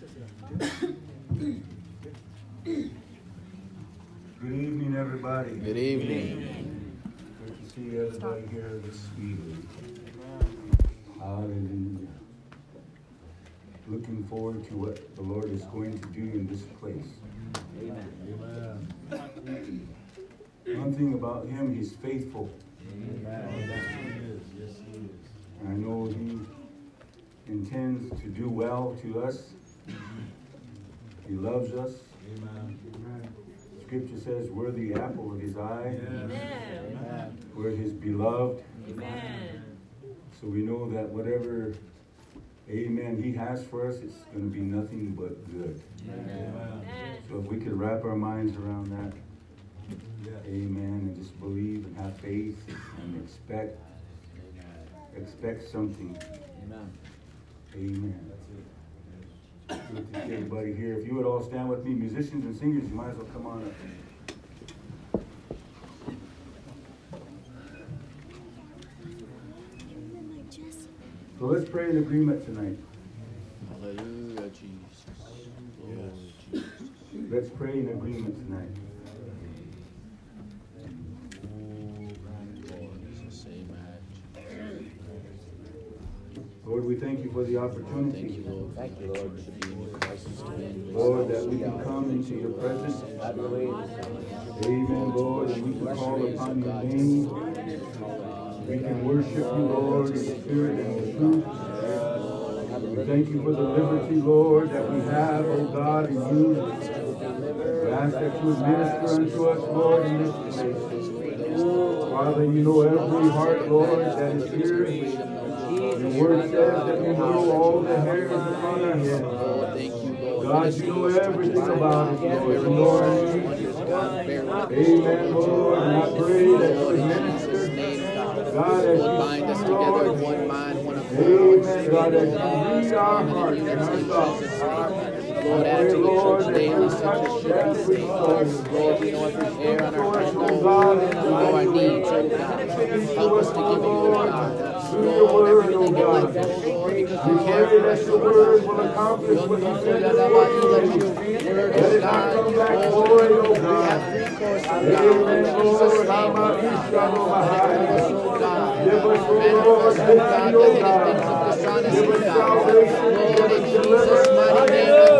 Good evening, everybody. Good evening. Good to see everybody here this evening. Hallelujah. Looking forward to what the Lord is going to do in this place. Amen. One thing about him, he's faithful. Amen. That is. Yes, he is. I know he intends to do well to us. He loves us. Amen. Scripture says we're the apple of his eye. Amen. We're his beloved. Amen. So we know that whatever, amen, he has for us, it's going to be nothing but good. Amen. So if we could wrap our minds around that, amen, and just believe and have faith and expect, expect something. Amen. Amen. Good to see everybody here. If you would all stand with me, musicians and singers, you might as well come on up. So let's pray in agreement tonight. Hallelujah, Jesus. Yes, Let's pray in agreement tonight. Jesus, amen. Lord, we thank you for the Thank opportunity, you, Lord. Thank you, Lord, to be in your presence today. Lord, that we can come into your presence. Amen, Lord, and we can call upon your name. We can worship you, Lord, in spirit and in truth. We thank you for the liberty, Lord, that we have, oh God, in you. We ask that you would minister unto us, Lord, in this place. Father, you know every heart, Lord, that is here. Your word says that you know all the hairs upon our head. Thank you, Lord. God, you know everything about us, Lord. You know our needs. Amen, Lord. And I pray that you minister. God, as you bind us together in one mind, one accord. Amen, God, as you read our hearts and our thoughts. Lord, add to your church daily, shepherds every soul. Lord, we know every hair on our head, Lord. God, our needs, oh God. Help us to give you, oh God. Lord, everything in life, God. Lord, because you care for us, that your word God. will accomplish what you Lord, oh oh let it your word, oh God, oh we have recourse, oh God. In Jesus' name, oh God. it us, it God. Give us, Manifest, Lord, oh God, the things God. of dishonesty, Give us God. Lord, in Jesus' mighty name,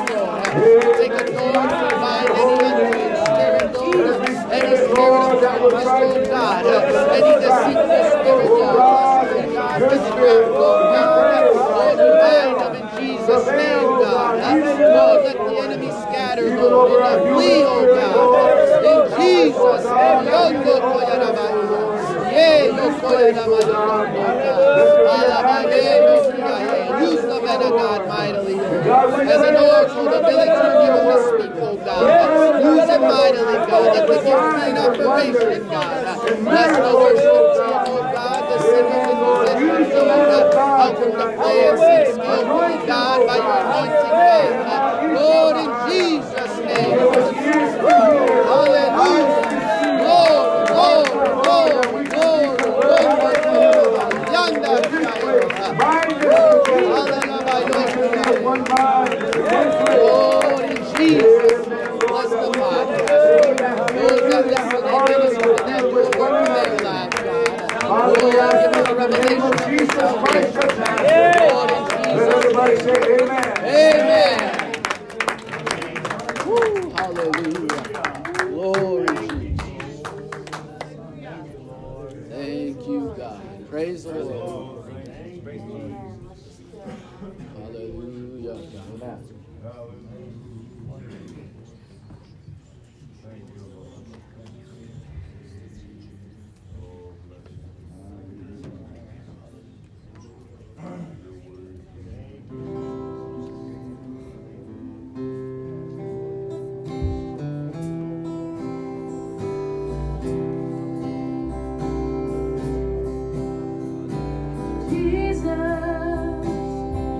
Yes, Lord. Bind any unclean spirit, Lord. Spirit of darkness, oh God. Any deceitful spirit, Lord. God, witchcraft, oh God. Lord, bind them in Jesus' name, God. Lord, let the enemy scatter, Lord, and flee, oh God. In Jesus' name. Yondo koyadabayo. Yea, yo koyadabayo, God. Alabaye, yo kiyaye. Use the men of God mightily, As an oracle, the ability to give them to speak, oh God. Use it mightily, God. Let the gift be an operation, God. Bless the worship team, oh God. The singers and musicians, Lord. Help them to play and sing skillfully, God, by your anointing hand. Lord, in Jesus' name. Lord, Jesus' everybody say amen. Amen. Hallelujah. Glory, Jesus. Thank you, God. Praise the Lord. Hallelujah. Amen.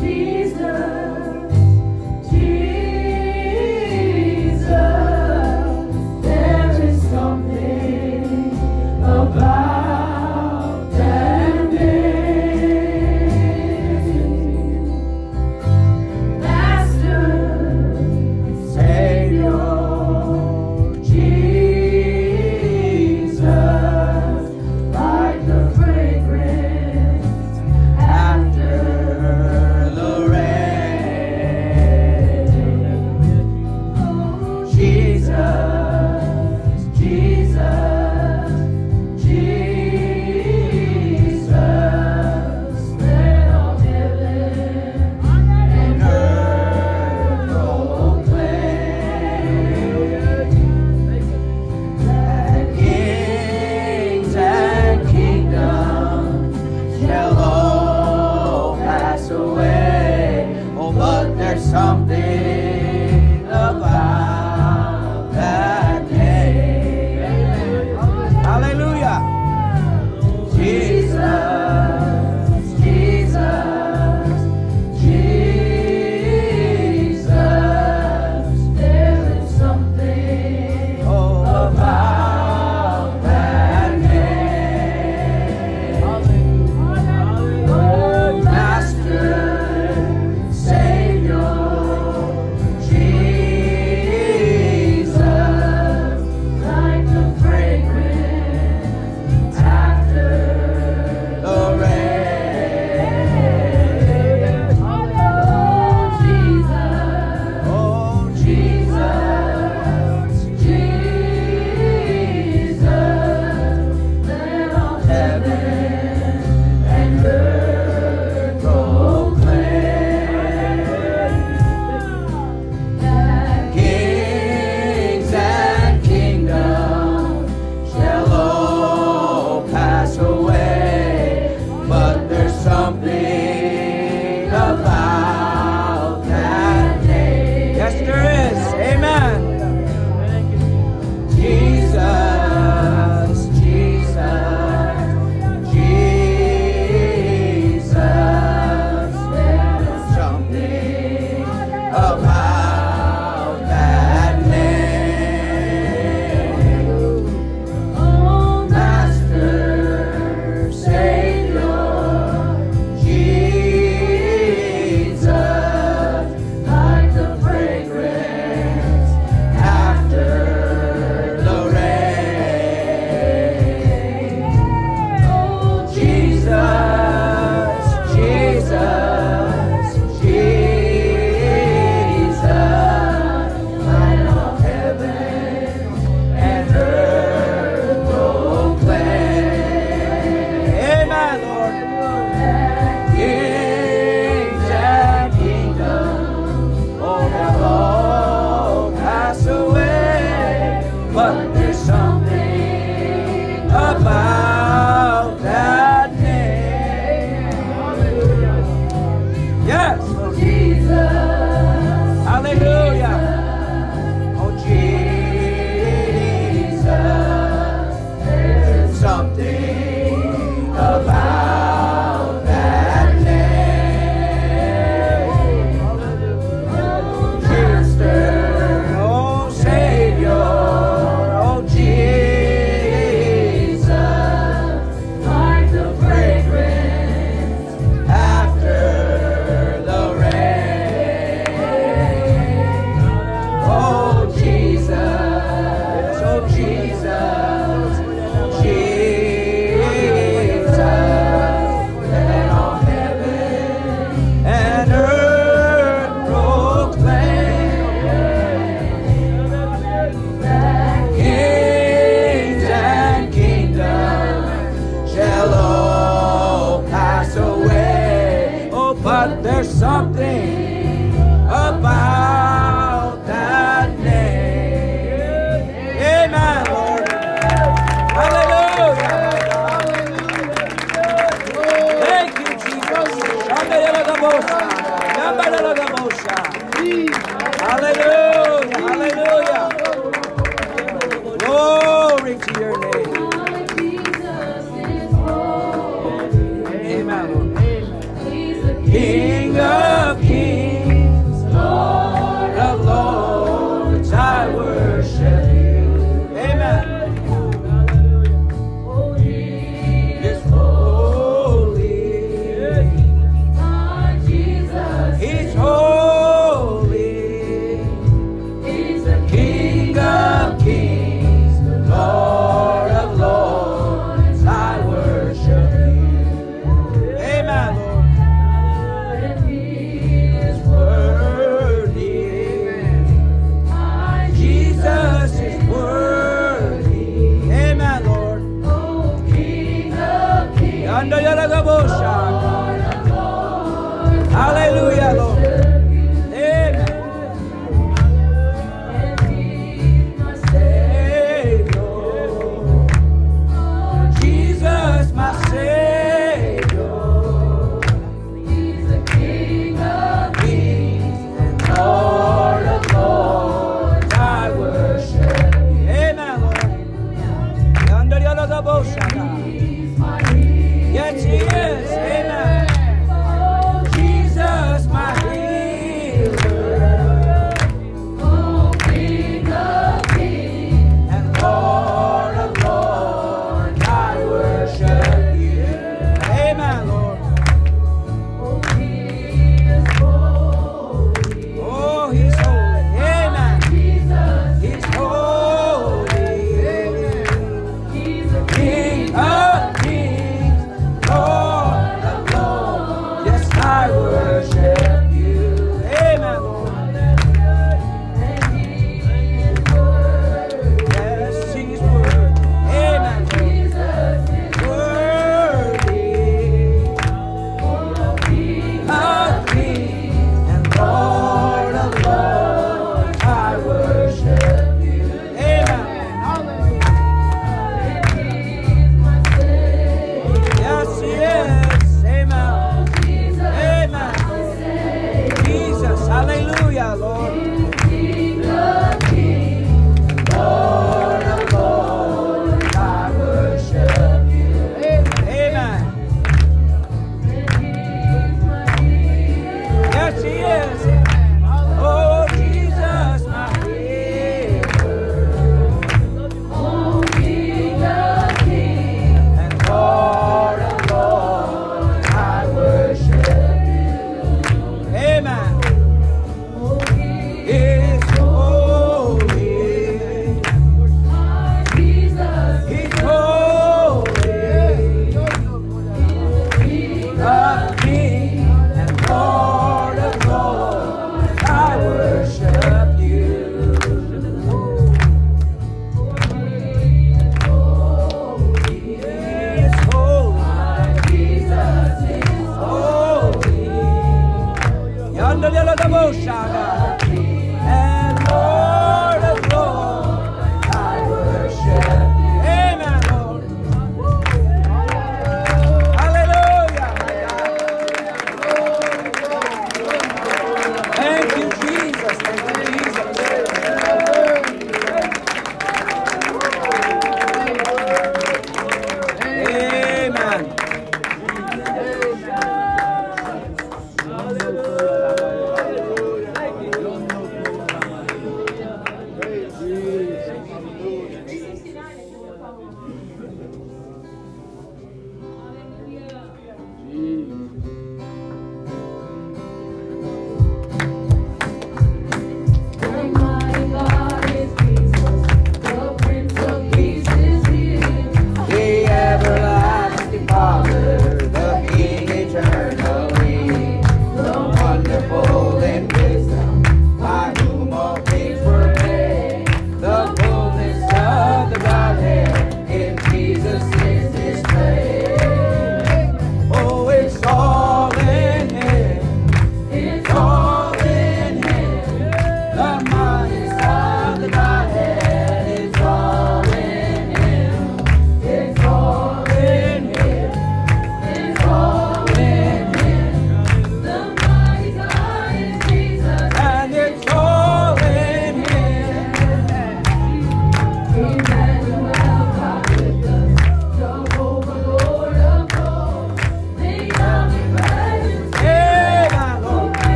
Jesus.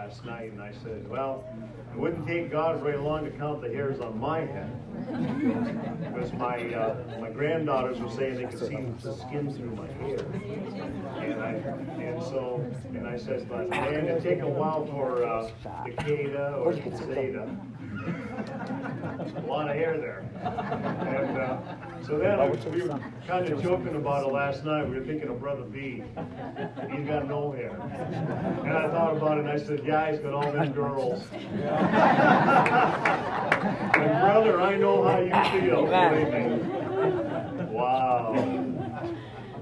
Last night, and I said, well, it wouldn't take God very long to count the hairs on my head. Because my, uh, my granddaughters were saying they could see the skin through my hair. And I, and so, and I said, man, it'd take a while for, uh, Takeda or Zeta. A lot of hair there. And, uh, so then we were kind of joking about it last night. We were thinking of Brother B. He's got no hair. And I thought about it and I said, yeah, he's got all them girls. And brother, I know how you feel. Wow.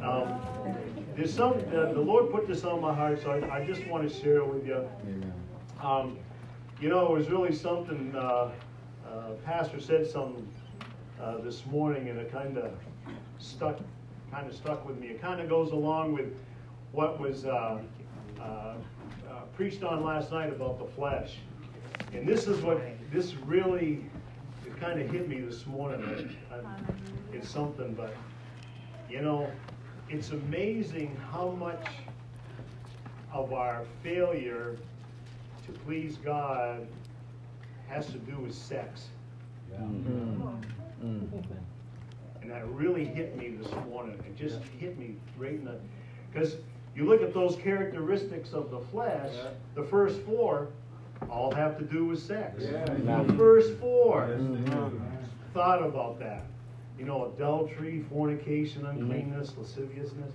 Um, there's some, uh, the Lord put this on my heart, so I, I just want to share it with you. Um, you know, it was really something, uh, uh, Pastor said something uh, this morning, and it kind of stuck, kind of stuck with me. It kind of goes along with what was uh, uh, uh, preached on last night about the flesh. And this is what, this really, it kind of hit me this morning. I, I, it's something, but, you know, it's amazing how much of our failure please God has to do with sex. Mm-hmm. Mm-hmm. And that really hit me this morning. It just hit me right in the, because you look at those characteristics of the flesh, the first four all have to do with sex. The first four. Mm-hmm. Thought about that. You know, adultery, fornication, uncleanness, lasciviousness.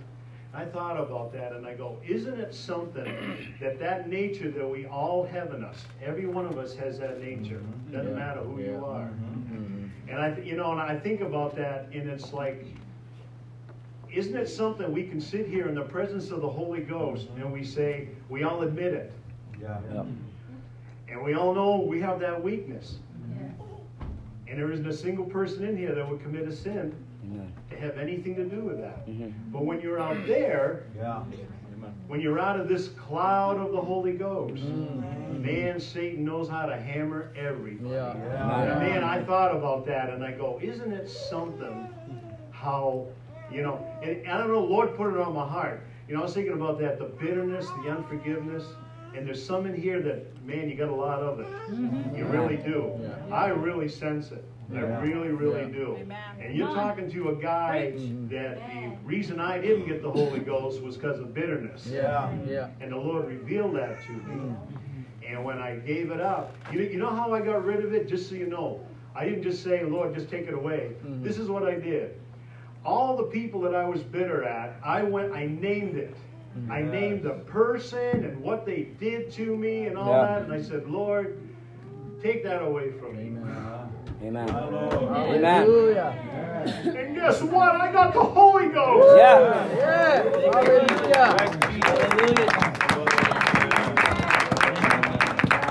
I thought about that and I go, isn't it something that that nature that we all have in us, every one of us has that nature. Mm-hmm. Doesn't matter who you are. Mm-hmm. And I, you know, and I think about that and it's like, isn't it something we can sit here in the presence of the Holy Ghost mm-hmm. and we say, we all admit it. And we all know we have that weakness. And there isn't a single person in here that would commit a sin. To have anything to do with that. Mm-hmm. But when you're out there, when you're out of this cloud of the Holy Ghost, mm. man, Satan knows how to hammer everything. Yeah. And man, I thought about that and I go, isn't it something how, you know, and I don't know, Lord put it on my heart. You know, I was thinking about that, the bitterness, the unforgiveness. And there's some in here that, man, you got a lot of it. Mm-hmm. You really do. I really sense it. I really, really Yeah. do. And you're talking to a guy that the reason I didn't get the Holy Ghost was because of bitterness. Yeah. Yeah. And the Lord revealed that to me. Mm. And when I gave it up, you know, you know how I got rid of it? Just so you know, I didn't just say, Lord, just take it away. Mm-hmm. This is what I did. All the people that I was bitter at, I went, I named it. I mm-hmm. named the person and what they did to me and all Yeah. that. And I said, Lord, take that away from me. Amen. Amen. Hallelujah. And guess what? I got the Holy Ghost. Yeah. Yeah. Hallelujah.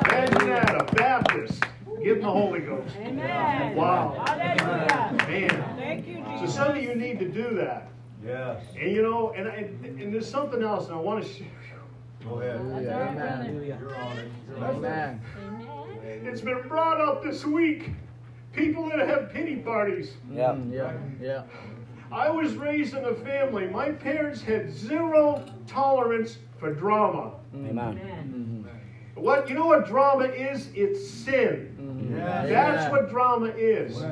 Imagine that, a Baptist getting the Holy Ghost. Amen. Wow. Hallelujah. Man. Thank you, Jesus. So some of you need to do that. Yes. And you know, and, I, and there's something else, and I want to share. Go ahead. Amen. You're on it. Amen. It's been brought up this week. People that have pity parties. Yeah. Yeah. Yeah. I was raised in a family. My parents had zero tolerance for drama. Mm-hmm. Amen. Mm-hmm. What you know what drama is? It's sin. Mm-hmm. That's what drama is.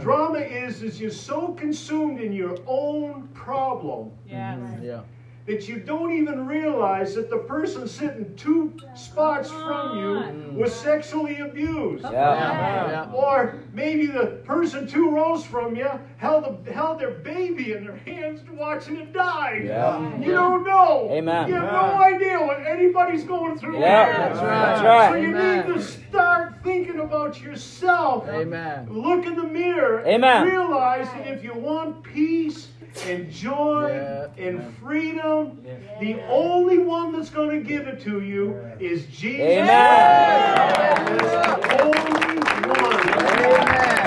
Drama is is you're so consumed in your own problem Yes. Yeah. That you don't even realize that the person sitting two spots from you was sexually abused. Yeah. Yeah. Or maybe the person two rows from you held, a, held their baby in their hands watching it die. Yeah. You don't know. Amen. You have no idea what anybody's going through. Yeah. That's right. That's right. So you Amen. need to start thinking about yourself. Amen. Look in the mirror Amen. and realize that if you want peace and joy Yeah. and freedom, the only one that's going to give it to you is Jesus. Amen. He's the only one.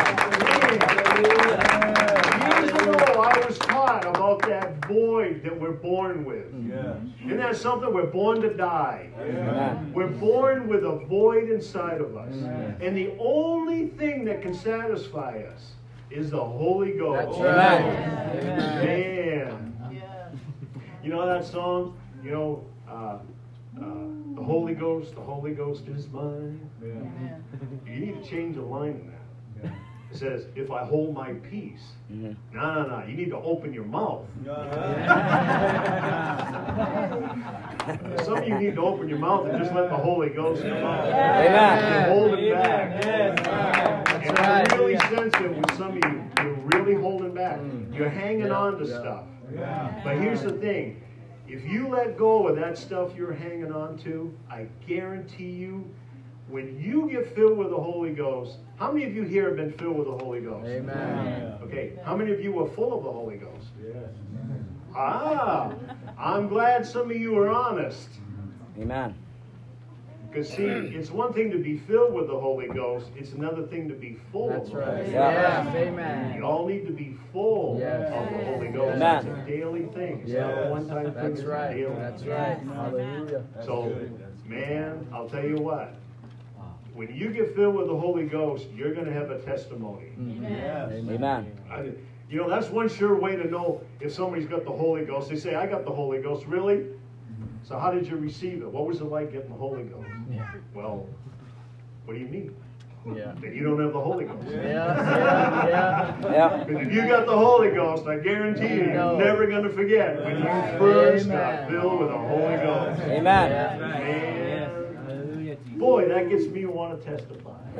Years ago, I was taught about that void that we're born with. Mm-hmm. Isn't that something? We're born to die. Amen. We're born with a void inside of us. And the only thing that can satisfy us is the Holy Ghost. That's right. Man. You know that song? You know, uh, uh, the Holy Ghost, the Holy Ghost is mine. You need to change the line in that. It says, if I hold my peace. No, no, no. You need to open your mouth. Some of you need to open your mouth and just let the Holy Ghost come out. Amen. You hold it back. And I really sense it with some of you. You're really holding back. Mm. You're hanging on to stuff. But here's the thing. If you let go of that stuff you're hanging on to, I guarantee you, when you get filled with the Holy Ghost, how many of you here have been filled with the Holy Ghost? Amen. Okay, how many of you were full of the Holy Ghost? Ah, I'm glad some of you are honest. Amen. Because, see, it's one thing to be filled with the Holy Ghost, it's another thing to be full That's of the right. Holy Ghost. Yes. You Amen. all need to be full Yes. of the Holy Ghost. Amen. It's a daily thing. It's Yes. not a one-time thing. That's right. daily That's thing. right. Hallelujah. So, man, I'll tell you what. When you get filled with the Holy Ghost, you're going to have a testimony. Amen. I, you know, that's one sure way to know if somebody's got the Holy Ghost. They say, I got the Holy Ghost. Really? So, how did you receive it? What was it like getting the Holy Ghost? Yeah. Well, what do you mean? Yeah. That you don't have the Holy Ghost. Yeah. Yeah. Yeah. Yeah. If you got the Holy Ghost, I guarantee you, you're No. never going to forget when you first got filled with the Holy Ghost. Amen. Man, boy, that gets me to want to testify.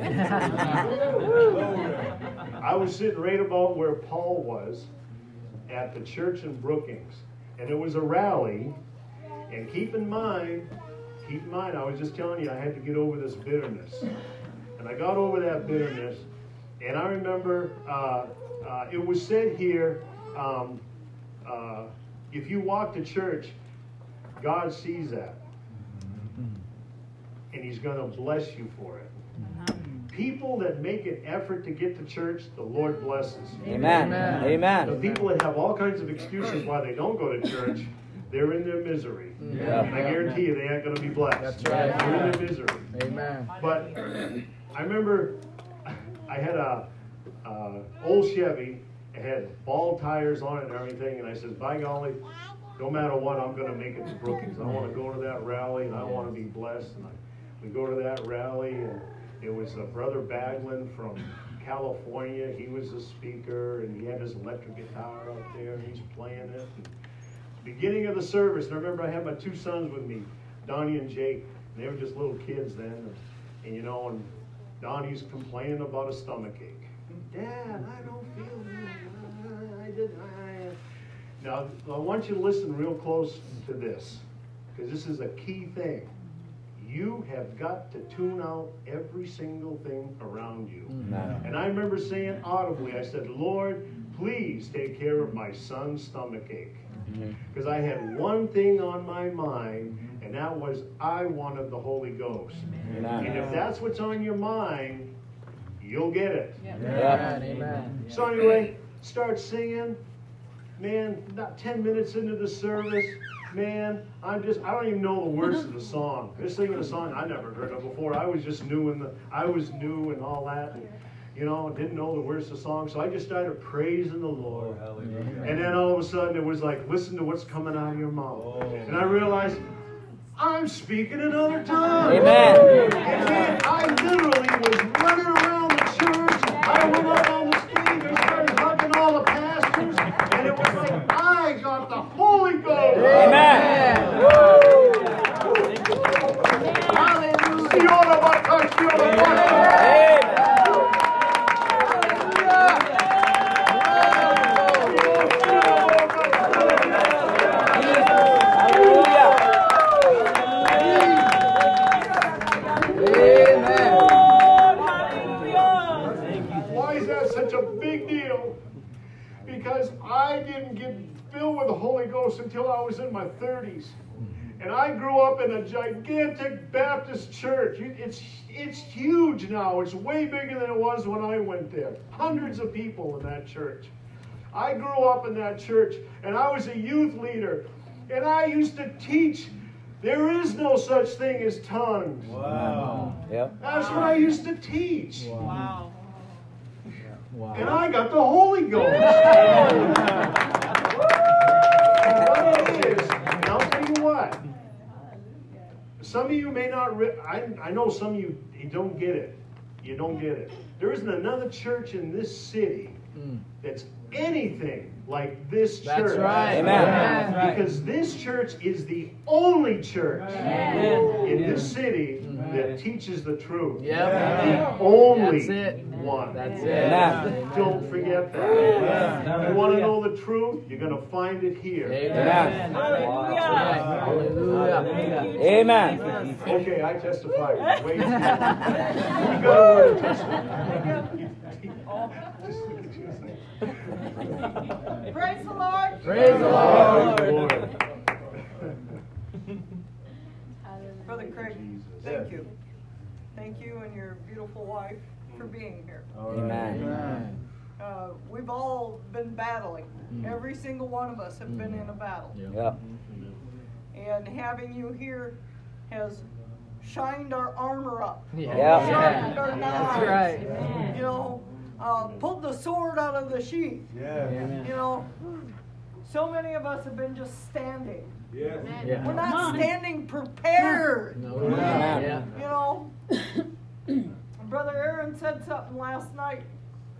I was sitting right about where Paul was at the church in Brookings, and it was a rally. And keep in mind, keep in mind, I was just telling you I had to get over this bitterness, and I got over that bitterness. And I remember uh, uh, it was said here, um, uh, if you walk to church, God sees that, and He's going to bless you for it. People that make an effort to get to church, the Lord blesses. Amen. Amen. The people that have all kinds of excuses why they don't go to church, they're in their misery. Yeah. I guarantee you they aren't going to be blessed. That's right. They're in their misery. Amen. But I remember I had a uh, old Chevy. It had ball tires on it and everything. And I said, by golly, no matter what, I'm going to make it to Brookings. I want to go to that rally and I want to be blessed. And I, we go to that rally and it was uh, Brother Baglin from California. He was the speaker and he had his electric guitar out there and he's playing it. And beginning of the service, and I remember I had my two sons with me, Donnie and Jake. And they were just little kids then. And, and you know, and Donnie's complaining about a stomach ache. Dad, I don't feel good. I did. I... Now, I want you to listen real close to this, because this is a key thing. You have got to tune out every single thing around you. Amen. And I remember saying audibly, I said, Lord, please take care of my son's stomach ache. Mm-hmm. Because I had one thing on my mind, and that was I wanted the Holy Ghost. And if that's what's on your mind, you'll get it. Amen. Amen. So anyway, start singing. Man, not 10 minutes into the service, man, I'm just, I don't even know the words of the song. They're singing a song I never heard of before. I was just new in the, I was new and all that. And, you know, didn't know the words of the song. So I just started praising the Lord. And then all of a sudden it was like, listen to what's coming out of your mouth. Oh. And I realized, I'm speaking in other tongues. Amen. And man, I literally was running around the church. I went up on the stage and started hugging all the pastors. And it was like, I got the Holy Ghost. Amen. My 30s. And I grew up in a gigantic Baptist church. It's, it's huge now. It's way bigger than it was when I went there. Hundreds of people in that church. I grew up in that church and I was a youth leader. And I used to teach there is no such thing as tongues. Wow. Yep. That's what I used to teach. Wow. wow. And I got the Holy Ghost. what what. Some of you may not, re- I, I know some of you, you don't get it. You don't get it. There isn't another church in this city hmm. that's anything like this That's church. right. Amen. That's right. Because this church is the only church in this city that teaches the truth. Yep. The only That's it. one. That's it. Amen. Don't forget that. You want to know the truth? You're going to find it here. Amen. Amen. Hallelujah. Amen. Okay, I testify. Wait. You got a word of testimony. Just look at you. Praise the Lord. Praise the Lord. Praise the Lord. Brother Craig, thank you. Thank you and your beautiful wife for mm. being here. Amen. Uh, we've all been battling. Mm. Every single one of us have been mm. in a battle. Yep. And having you here has shined our armor up. Yeah. Yeah. Sharpened our That's right. You know, uh, pulled the sword out of the sheath. Yeah. You know, so many of us have been just standing. Yeah. Yeah. We're not standing prepared. No. Amen. Yeah. You know, Brother Aaron said something last night,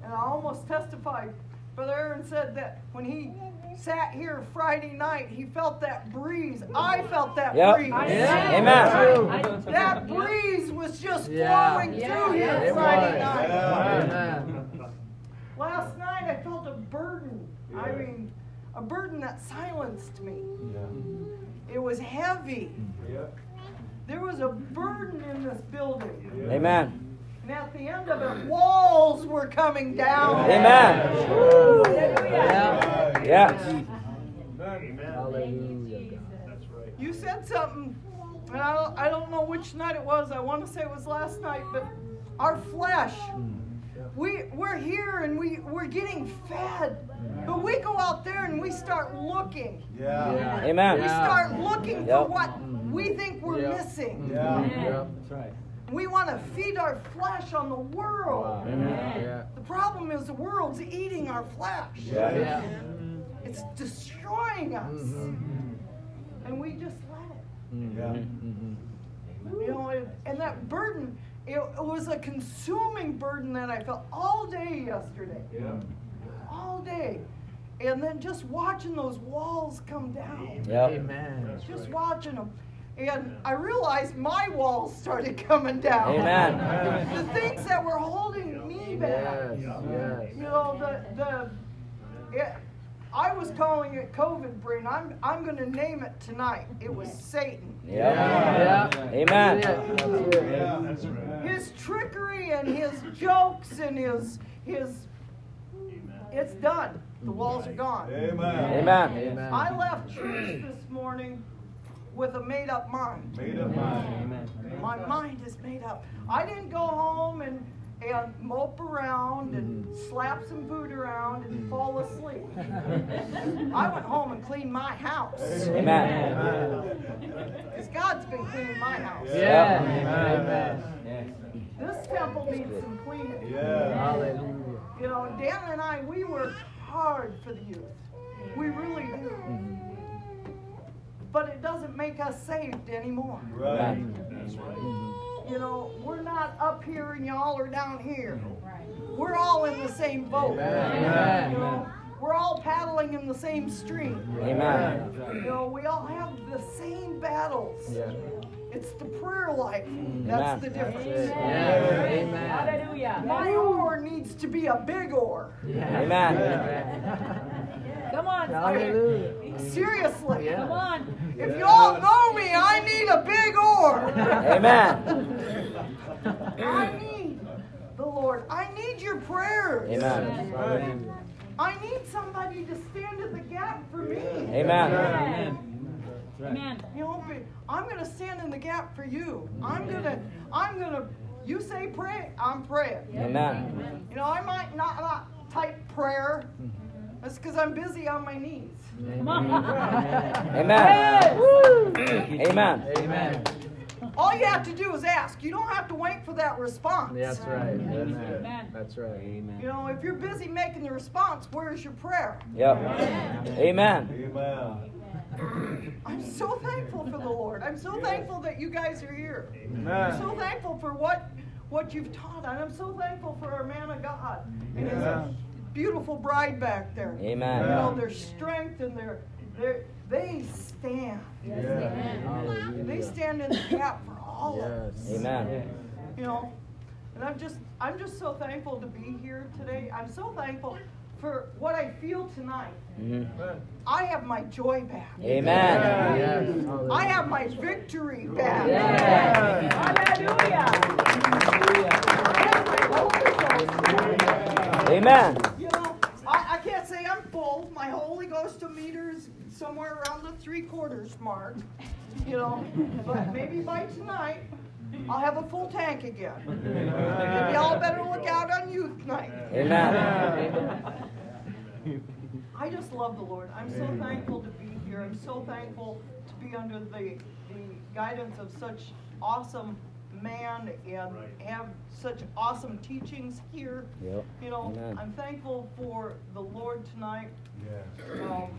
and I almost testified. Brother Aaron said that when he sat here Friday night, he felt that breeze. I felt that Yep. breeze. Amen. That breeze was just Yeah. flowing through It here was. Friday night. Amen. Last night I felt a burden. I mean, a burden that silenced me. It was heavy. Yeah. There was a burden in this building. Amen. And at the end of it, walls were coming down. Amen. Yeah. Yes. Amen. Hallelujah. God. That's right. You said something, and I don't, I don't know which night it was. I want to say it was last night, but our flesh, we, we're here and we, we're getting fed. But we go out there and we start looking. Yeah. Yeah. Amen. We Yeah. start looking Yep. for what we think we're Yep. missing. Mm-hmm. Yeah. Yeah. We want to feed our flesh on the world. Wow. Yeah. The problem is the world's eating our flesh. Yeah. Yeah. It's destroying us. Mm-hmm. Mm-hmm. And we just let it. Yeah. You know, and, and that burden, it, it was a consuming burden that I felt all day yesterday. Yeah. All day. And then just watching those walls come down. Yep. Amen. Just watching them. And I realized my walls started coming down. Amen. The things that were holding me back. Yes. Yes. You know, the the it, I was calling it COVID brain. I'm I'm gonna name it tonight. It was Satan. Yep. Yeah. Amen. That's it. Yeah. That's right. His trickery and his jokes and his his it's done. The walls are gone. Amen. Amen. Amen. I left church this morning with a made up mind. Made up mind. Amen. My mind is made up. I didn't go home and, and mope around and mm-hmm. slap some food around and mm-hmm. fall asleep. I went home and cleaned my house. Amen. Because God's been cleaning my house. Yeah. Amen. This temple needs some cleaning. Yeah. Hallelujah. You know, Dan and I, we work hard for the youth. We really do. Mm-hmm. But it doesn't make us saved anymore. Right. That's right. You know, we're not up here and y'all are down here. We're all in the same boat. Amen. You know, we're all paddling in the same stream. Amen. You know, we all have the same battles. Yeah. It's the prayer life. That's Amen. the difference. Yeah. Amen. Hallelujah. My oar needs to be a big oar. Amen. Come on. Hallelujah. Seriously. Yeah. Come on. If y'all know me, I need a big oar. Amen. I need the Lord Lord. I need your prayers. Amen. I need somebody to stand in the gap for me. Amen. Amen. You know, but I'm gonna stand in the gap for you. I'm gonna, I'm gonna. You say pray, I'm praying. Amen. You know, I might not, not type prayer. That's because I'm busy on my knees. Amen. Amen. Amen. All you have to do is ask. You don't have to wait for that response. That's right. Amen. Amen. That's right. Amen. You know, if you're busy making the response, where's your prayer? Yep. Amen. Amen. I'm so thankful for the Lord. I'm so thankful that you guys are here. I'm so thankful for what what you've taught, and I'm so thankful for our man of God and his beautiful bride back there. Amen. You know, their strength and their their they stand. They stand in the gap for all of us. Amen. You know, and I'm just I'm just so thankful to be here today. I'm so thankful for what I feel tonight. Mhm. I have my joy back. Amen. Yes. I have my victory back. Hallelujah. I have my Holy Ghost back. Amen. You know, I, I can't say My Holy Ghost meter is somewhere around the three quarters mark. You know, but maybe by tonight I'll have a full tank again. Maybe y'all better look out on youth night. Amen. I just love the Lord. I'm so thankful to be here. I'm so thankful to be under the, the guidance of such awesome man and have such awesome teachings here. Yep. You know, Amen. I'm thankful for the Lord tonight. Um,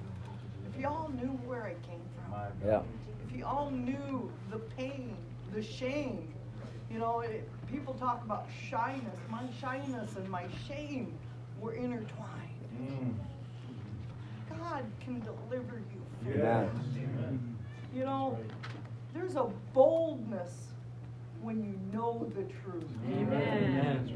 if y'all knew where I came from, Yeah. if you all knew the pain, the shame, you know, it, people talk about shyness. My shyness and my shame were intertwined. God can deliver you. from that. Amen. You know, there's a boldness when you know the truth. amen.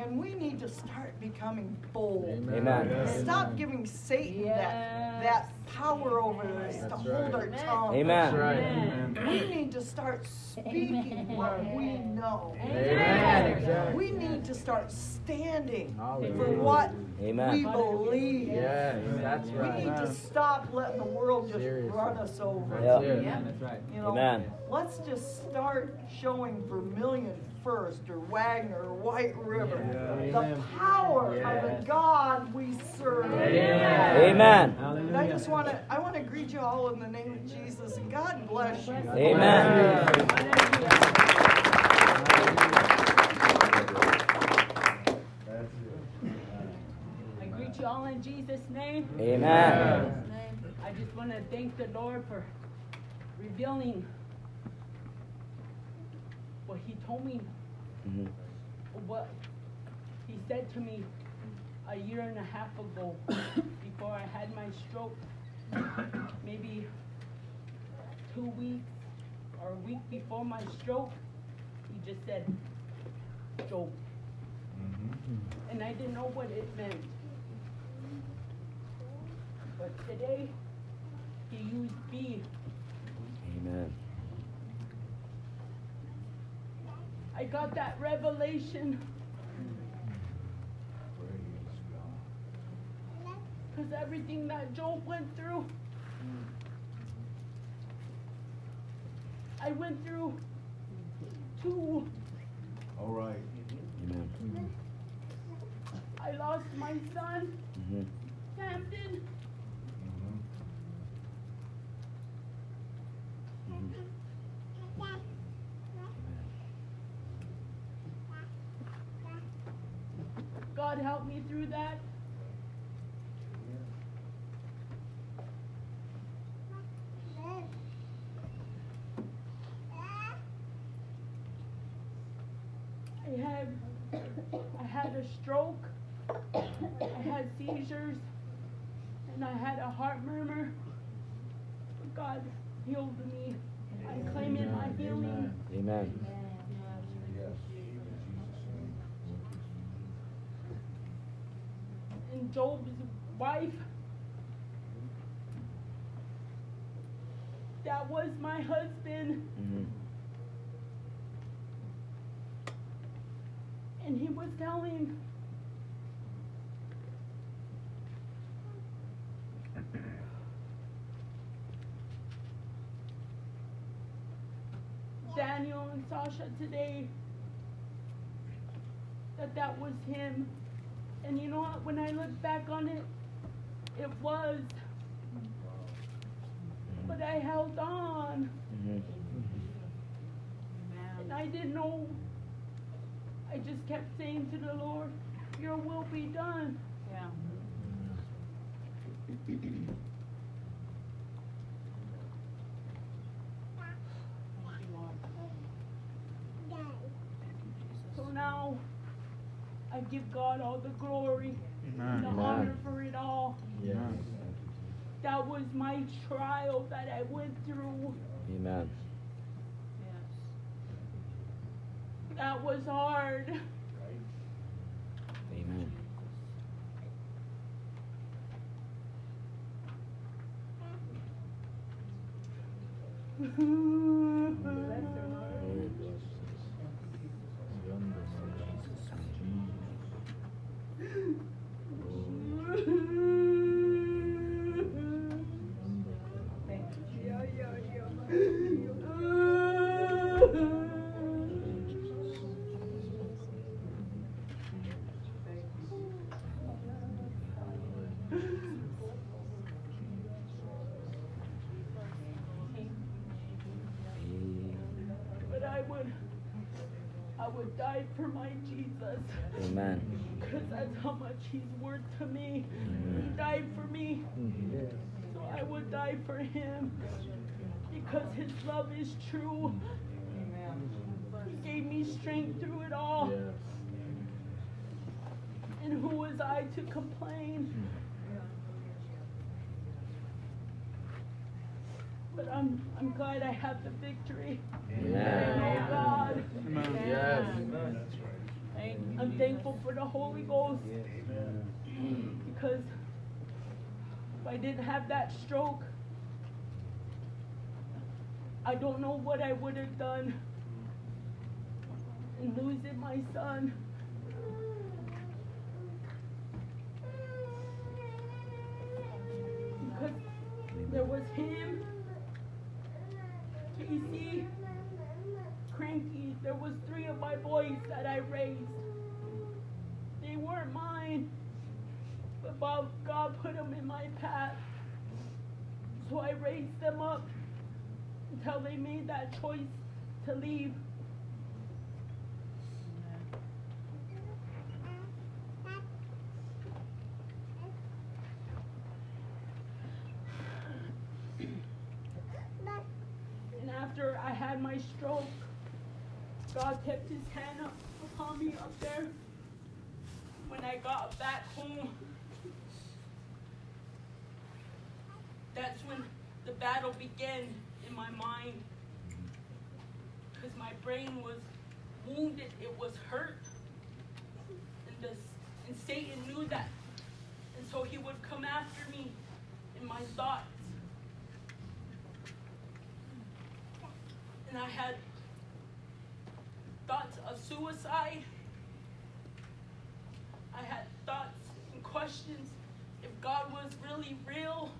And we need to start becoming bold. Amen. Stop giving Satan that, that power over us to hold our tongue. Amen. Right. We need to start speaking what we know. Amen. Exactly. We need to start standing for Hallelujah. what we believe. Yes, that's We need to stop letting the world just Seriously. run us over. Yeah. Yeah. You know, Amen. let's just start showing Vermillion First or Wagner or White River the power of the God we serve. Amen. And I just want to I want to greet you all in the name of Jesus and God bless you. Amen. I greet you all in Jesus' name. Amen. I just want to thank the Lord for revealing what He told me, Mhm. what He said to me a year and a half ago before I had my stroke. Maybe two weeks or a week before my stroke, He just said, Job. And I didn't know what it meant. But today, he used me. Amen. I got that revelation. Because everything that Job went through, I went through too. All right. Amen. I lost my son, Mhm. Hampton. God help me through that. I had I had a stroke, I had seizures, and I had a heart murmur. God healed me. I claim it my healing. Amen. And Job's wife, that was my husband. Mhm. And he was telling Daniel and Sasha today that that was him. And you know what? When I look back on it, it was. But I held on. And I didn't know. I just kept saying to the Lord, Your will be done. Yeah. So now I give God all the glory and the Amen. honor for it all. Yes. That was my trial that I went through. Amen. Yes. That was hard. Amen. But how much he's worth to me. He died for me. So I would die for him. Because his love is true. He gave me strength through it all. And who was I to complain? But I'm I'm glad I have the victory. Amen. Oh God. Yes. I'm thankful for the Holy Ghost. Because if I didn't have that stroke, I don't know what I would have done in losing my son. Because there was him, Casey, Cranky. There was three of my boys that I raised. They weren't mine, but Bob, God put them in my path. So I raised them up until they made that choice to leave. And after I had my stroke, God kept his hand up upon me up there. When I got back home, that's when the battle began in my mind. Because my brain was wounded, it was hurt. And, this, and Satan knew that. And so he would come after me in my thoughts. And I had suicide. I had thoughts and questions if God was really real.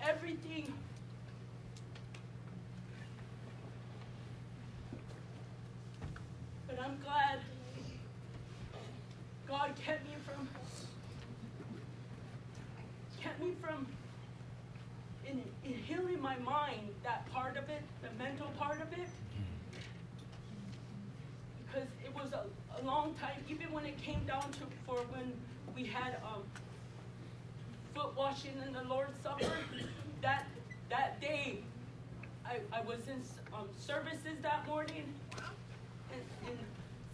Everything. But I'm glad God kept me from kept me from in, in healing my mind, that part of it, the mental part of it, because it was a, a long time, even when it came down to for when we had um, foot washing in the Lord's Supper, that that day, I, I was in um, services that morning, and, and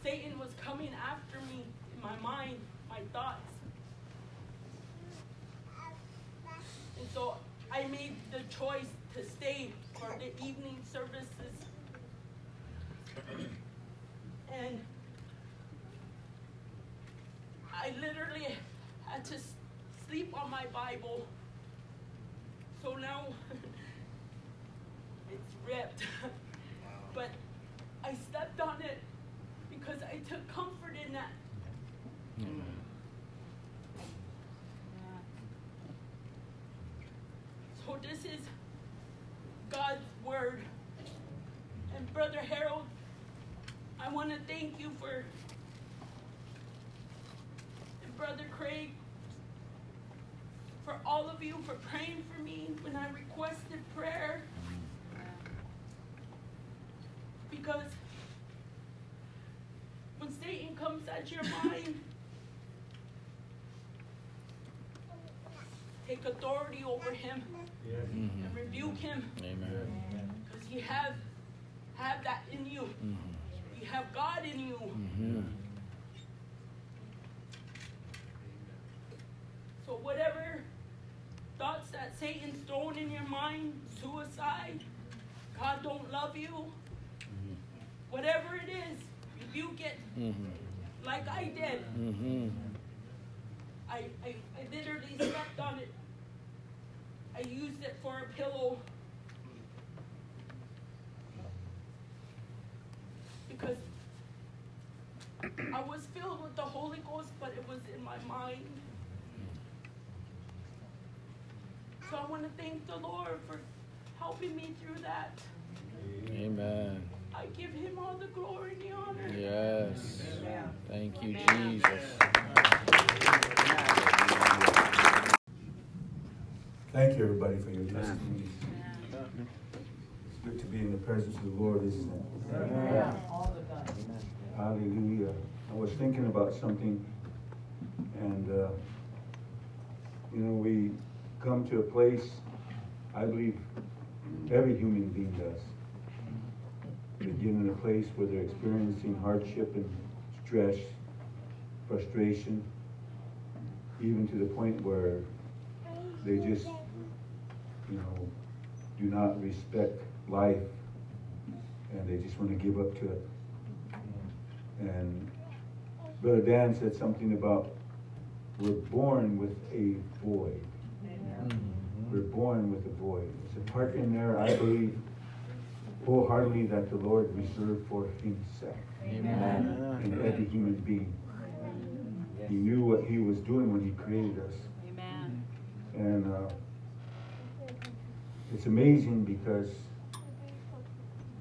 Satan was coming after me in my mind, my thoughts. And so I made the choice to stay for the evening services. And I literally had to s- sleep on my Bible. So now it's ripped. but I stepped on it because I took comfort in that. So this is God's word. And Brother Harold, I want to thank you for, and Brother Craig, for all of you for praying for me when I requested prayer. Because when Satan comes at your mind, take him and rebuke him Amen. because you have have that in you. You have God in you. Mhm. So whatever thoughts that Satan's thrown in your mind, suicide, God don't love you, whatever it is, rebuke it Mhm. like I did. Mhm. I, I, I literally stepped on it. I used it for a pillow. Because I was filled with the Holy Ghost, but it was in my mind. So I want to thank the Lord for helping me through that. Amen. I give him all the glory and the honor. Yes. Thank you, Jesus. Thank you, everybody, for your testimonies. It's good to be in the presence of the Lord, isn't it? Hallelujah. I was thinking about something, and, uh, you know, we come to a place, I believe every human being does. They get in a place where they're experiencing hardship and stress, frustration, even to the point where they just, you know, do not respect life and they just want to give up to it. And Brother Dan said something about we're born with a void. We're born with a void. There's a part in there, I believe, wholeheartedly that the Lord reserved for Himself Amen. in every human being. He knew what He was doing when He created us. Amen. And uh, it's amazing because,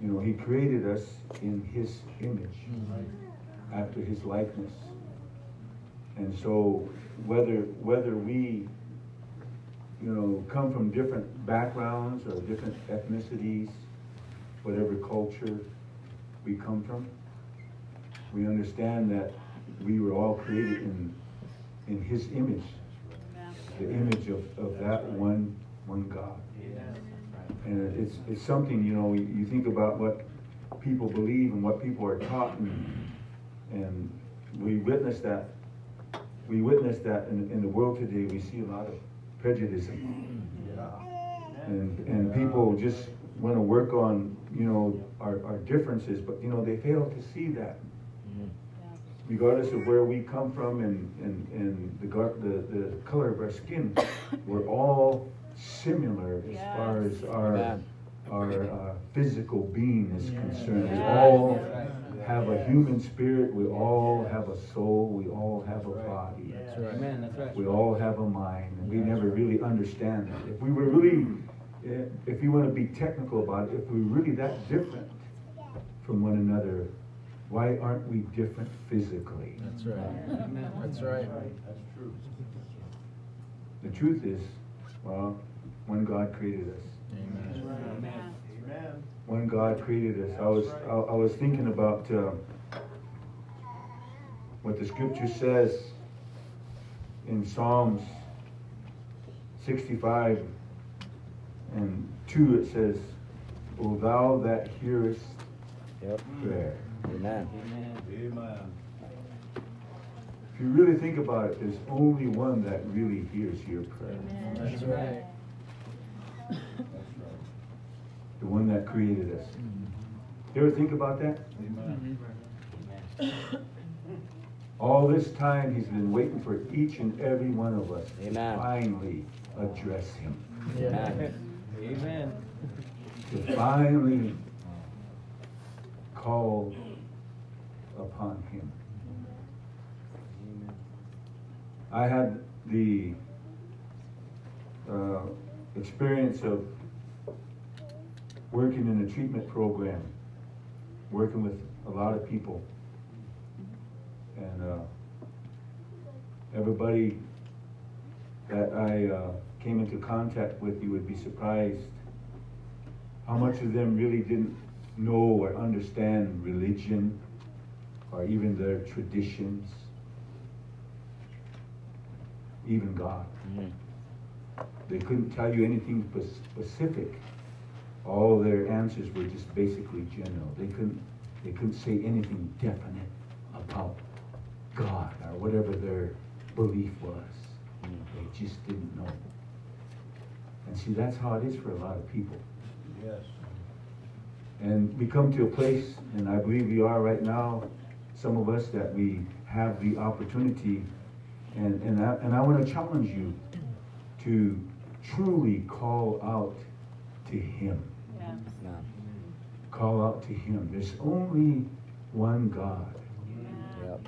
you know, He created us in His image, mm-hmm. after His likeness. And so, whether whether we, you know, come from different backgrounds or different ethnicities, whatever culture we come from, we understand that we were all created in in His image the image of, of that one one God. And it's it's something you know you, you think about what people believe and what people are taught and, and we witness that. We witness that in, in the world today we see a lot of prejudice. And and people just want to work on you know our, our differences but you know they fail to see that. Regardless of where we come from and, and, and the, the, the color of our skin, we're all similar as Yes. far as our, Amen. our uh, physical being is concerned. We all have a human spirit, we all have a soul, we all have a body. Amen, that's right. We all have a mind, and we never really understand that. If we were really, eh, if you want to be technical about it, if we were really that different from one another, why aren't we different physically? That's right. That's right. That's true. The truth is, well, when God created us, Amen. Amen. when God created us, I was I, I was thinking about uh, what the Scripture says in Psalms 65 and 2. It says, "O Thou that hearest Yep. prayer." Amen. Amen. If you really think about it, there's only one that really hears your prayer. That's right. The one that created us. You ever think about that? All this time, he's been waiting for each and every one of us to finally address him. Amen. Amen. To finally call upon him. I had the uh, experience of working in a treatment program, working with a lot of people. And uh, everybody that I uh, came into contact with, you would be surprised how much of them really didn't know or understand religion or even their traditions, even God. They couldn't tell you anything specific. All their answers were just basically general. They couldn't they couldn't say anything definite about God or whatever their belief was. They just didn't know. And see, that's how it is for a lot of people. Yes. And we come to a place, and I believe we are right now, some of us, that we have the opportunity, and, and I, and I want to challenge you to truly call out to Him. Call out to Him. There's only one God. Yep.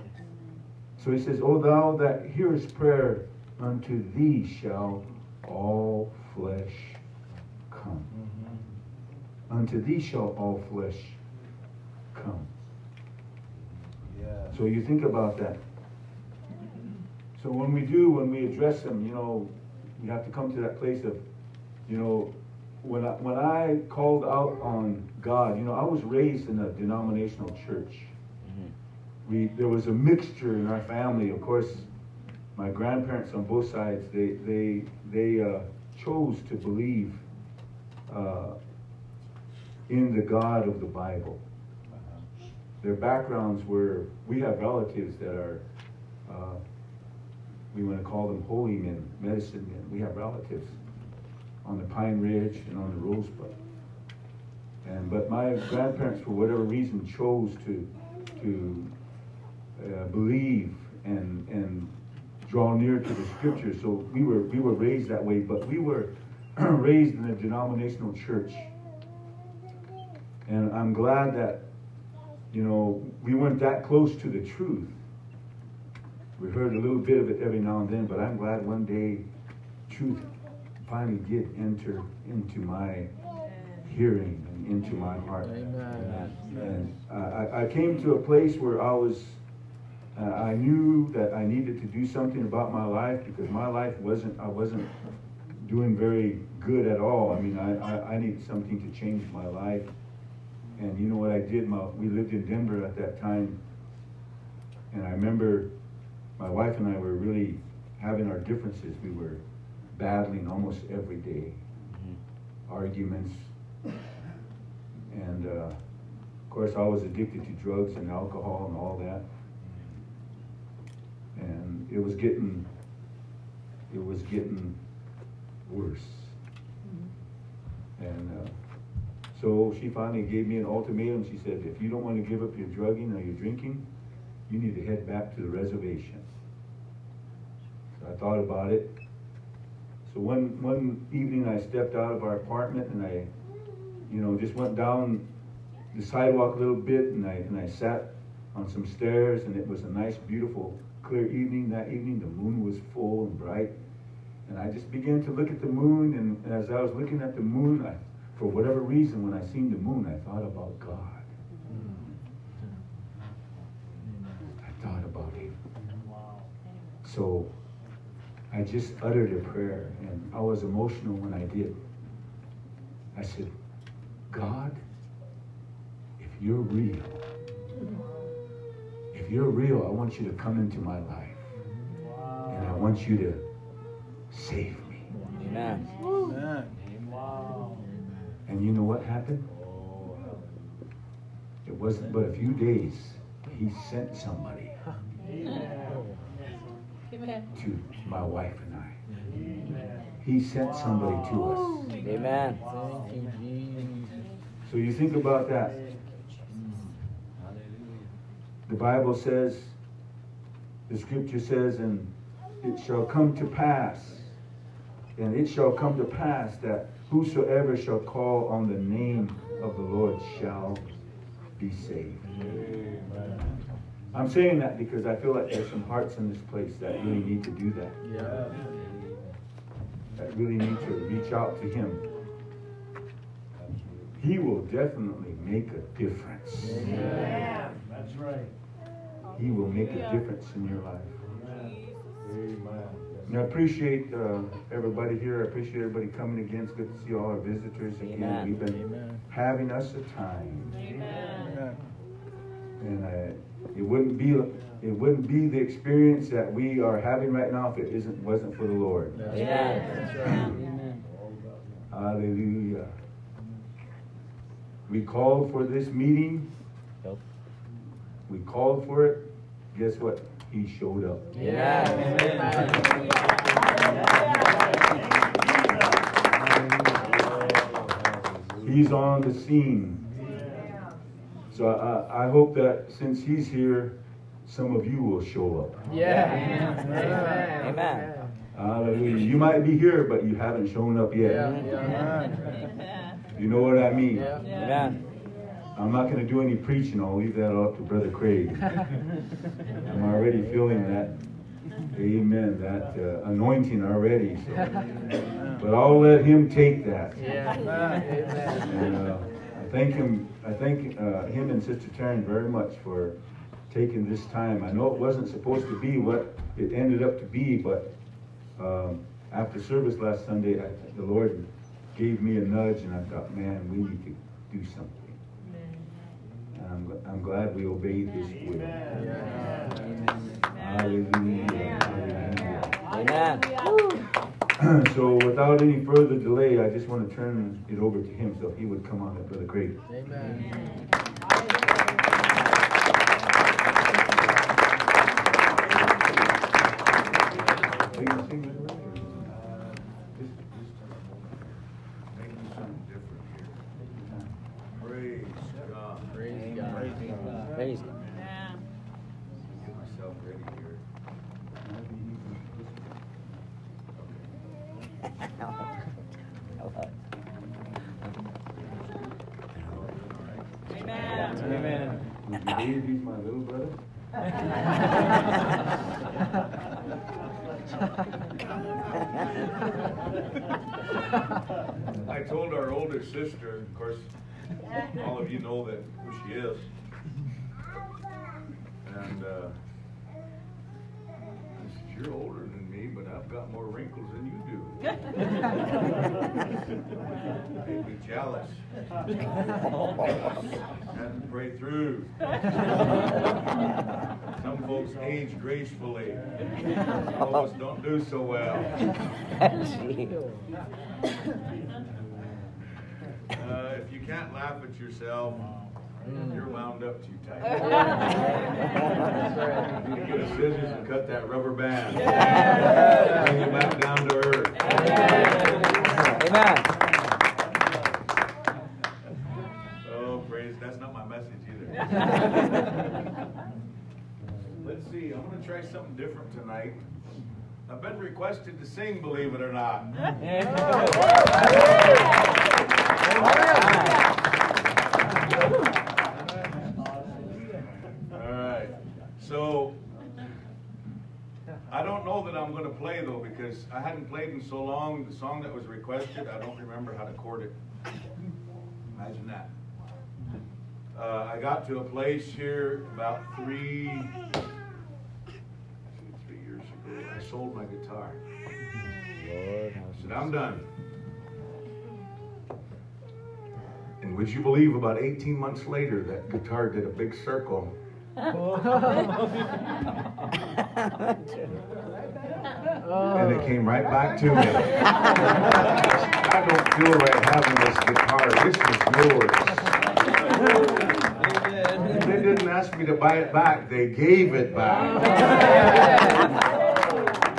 So he says, O thou that hearest prayer, unto thee shall all flesh come. Mm-hmm. Unto thee shall all flesh come. Yes. So you think about that. So when we do, when we address them, you know, you have to come to that place of, you know, when I, when I called out on God, you know, I was raised in a denominational church. We, there was a mixture in our family. Of course, my grandparents on both sides, they, they, they uh, chose to believe uh, in the God of the Bible. Their backgrounds were, we have relatives that are, uh, we want to call them holy men, medicine men. We have relatives on the Pine Ridge and on the Rosebud. And, but my grandparents, for whatever reason, chose to, to uh, believe and, and draw near to the scriptures. So we were, we were raised that way, but we were raised in a denominational church. And I'm glad that, you know, we weren't that close to the truth. We heard a little bit of it every now and then, but I'm glad one day truth finally did enter into my hearing and into my heart. And I, I came to a place where I was, uh, I knew that I needed to do something about my life because my life wasn't, I wasn't doing very good at all. I mean, I, I, I needed something to change my life. And you know what I did? My, we lived in Denver at that time. And I remember my wife and I were really having our differences. We were battling almost every day, arguments. And uh, of course, I was addicted to drugs and alcohol and all that. And it was getting, it was getting worse. And uh, so she finally gave me an ultimatum. She said, if you don't want to give up your drugging or your drinking, you need to head back to the reservation. I thought about it. So one, one evening I stepped out of our apartment and I, you know, just went down the sidewalk a little bit and I, and I sat on some stairs and it was a nice, beautiful, clear evening. That evening the moon was full and bright. And I just began to look at the moon and, and as I was looking at the moon, I, for whatever reason, when I seen the moon, I thought about God. Mm-hmm. I thought about Him. So I just uttered a prayer, and I was emotional when I did. I said, God, if you're real, if you're real, I want you to come into my life. And I want you to save me. Amen. Amen. And you know what happened? It wasn't but a few days. He sent somebody to my wife and I. He sent somebody to us. Amen. So you think about that. The Bible says, the scripture says, and it shall come to pass, and it shall come to pass that whosoever shall call on the name of the Lord shall be saved. I'm saying that because I feel like there's some hearts in this place that really need to do that. Yeah. That really need to reach out to Him. He will definitely make a difference. Yeah, that's right. He will make a difference in your life. Amen. And I appreciate uh, everybody here. I appreciate everybody coming again. It's good to see all our visitors again. Amen. We've been Amen. having us a time, Amen. and uh, it wouldn't be it wouldn't be the experience that we are having right now if it isn't wasn't for the Lord. That's Amen. right. Amen. Hallelujah. We called for this meeting. Yep. We called for it. Guess what? He showed up. Yeah. Amen. He's on the scene. So I, I hope that since he's here, some of you will show up. Yeah. Amen. Hallelujah. You might be here, but you haven't shown up yet. Yeah. Yeah. You know what I mean? Yeah. Amen. I'm not going to do any preaching. I'll leave that up to Brother Craig. I'm already feeling that, amen, that uh, anointing already. So. But I'll let him take that. Yeah. And uh, I thank him. I thank uh, him and Sister Taryn very much for taking this time. I know it wasn't supposed to be what it ended up to be, but um, after service last Sunday, I, the Lord gave me a nudge, and I thought, man, we need to do something. And I'm, I'm glad we obeyed His will. Hallelujah. Hallelujah. Amen. so without any further delay, I just want to turn it over to him so he would come on up, Brother Craig. Amen. Are you gonna sing this one, or just- just- Making something different here. Praise God. Praise God. Praise God. Get myself ready here. Amen. Would you believe he's my little brother? I told our older sister, of course, all of you know that who she is. And uh, I said, you're older than me, but I've got more wrinkles than you do. Made me jealous. Had to pray through. Some folks age gracefully. Some of us don't do so well. Uh, if you can't laugh at yourself, Mm. you're wound up too tight. You need to get a scissors and cut that rubber band. Bring you back down to earth. Amen. Oh, praise. That's not my message either. Let's see. I'm going to try something different tonight. I've been requested to sing, believe it or not. All So I don't know that I'm going to play though because I hadn't played in so long. The song that was requested, I don't remember how to chord it. Imagine that. Uh, I got to a place here about three, three years ago. I sold my guitar. Lord, I said, I'm done. And would you believe about 18 months later, that guitar did a big circle. And it came right back to me. I don't feel right having this guitar. This is yours. They didn't ask me to buy it back. They gave it back.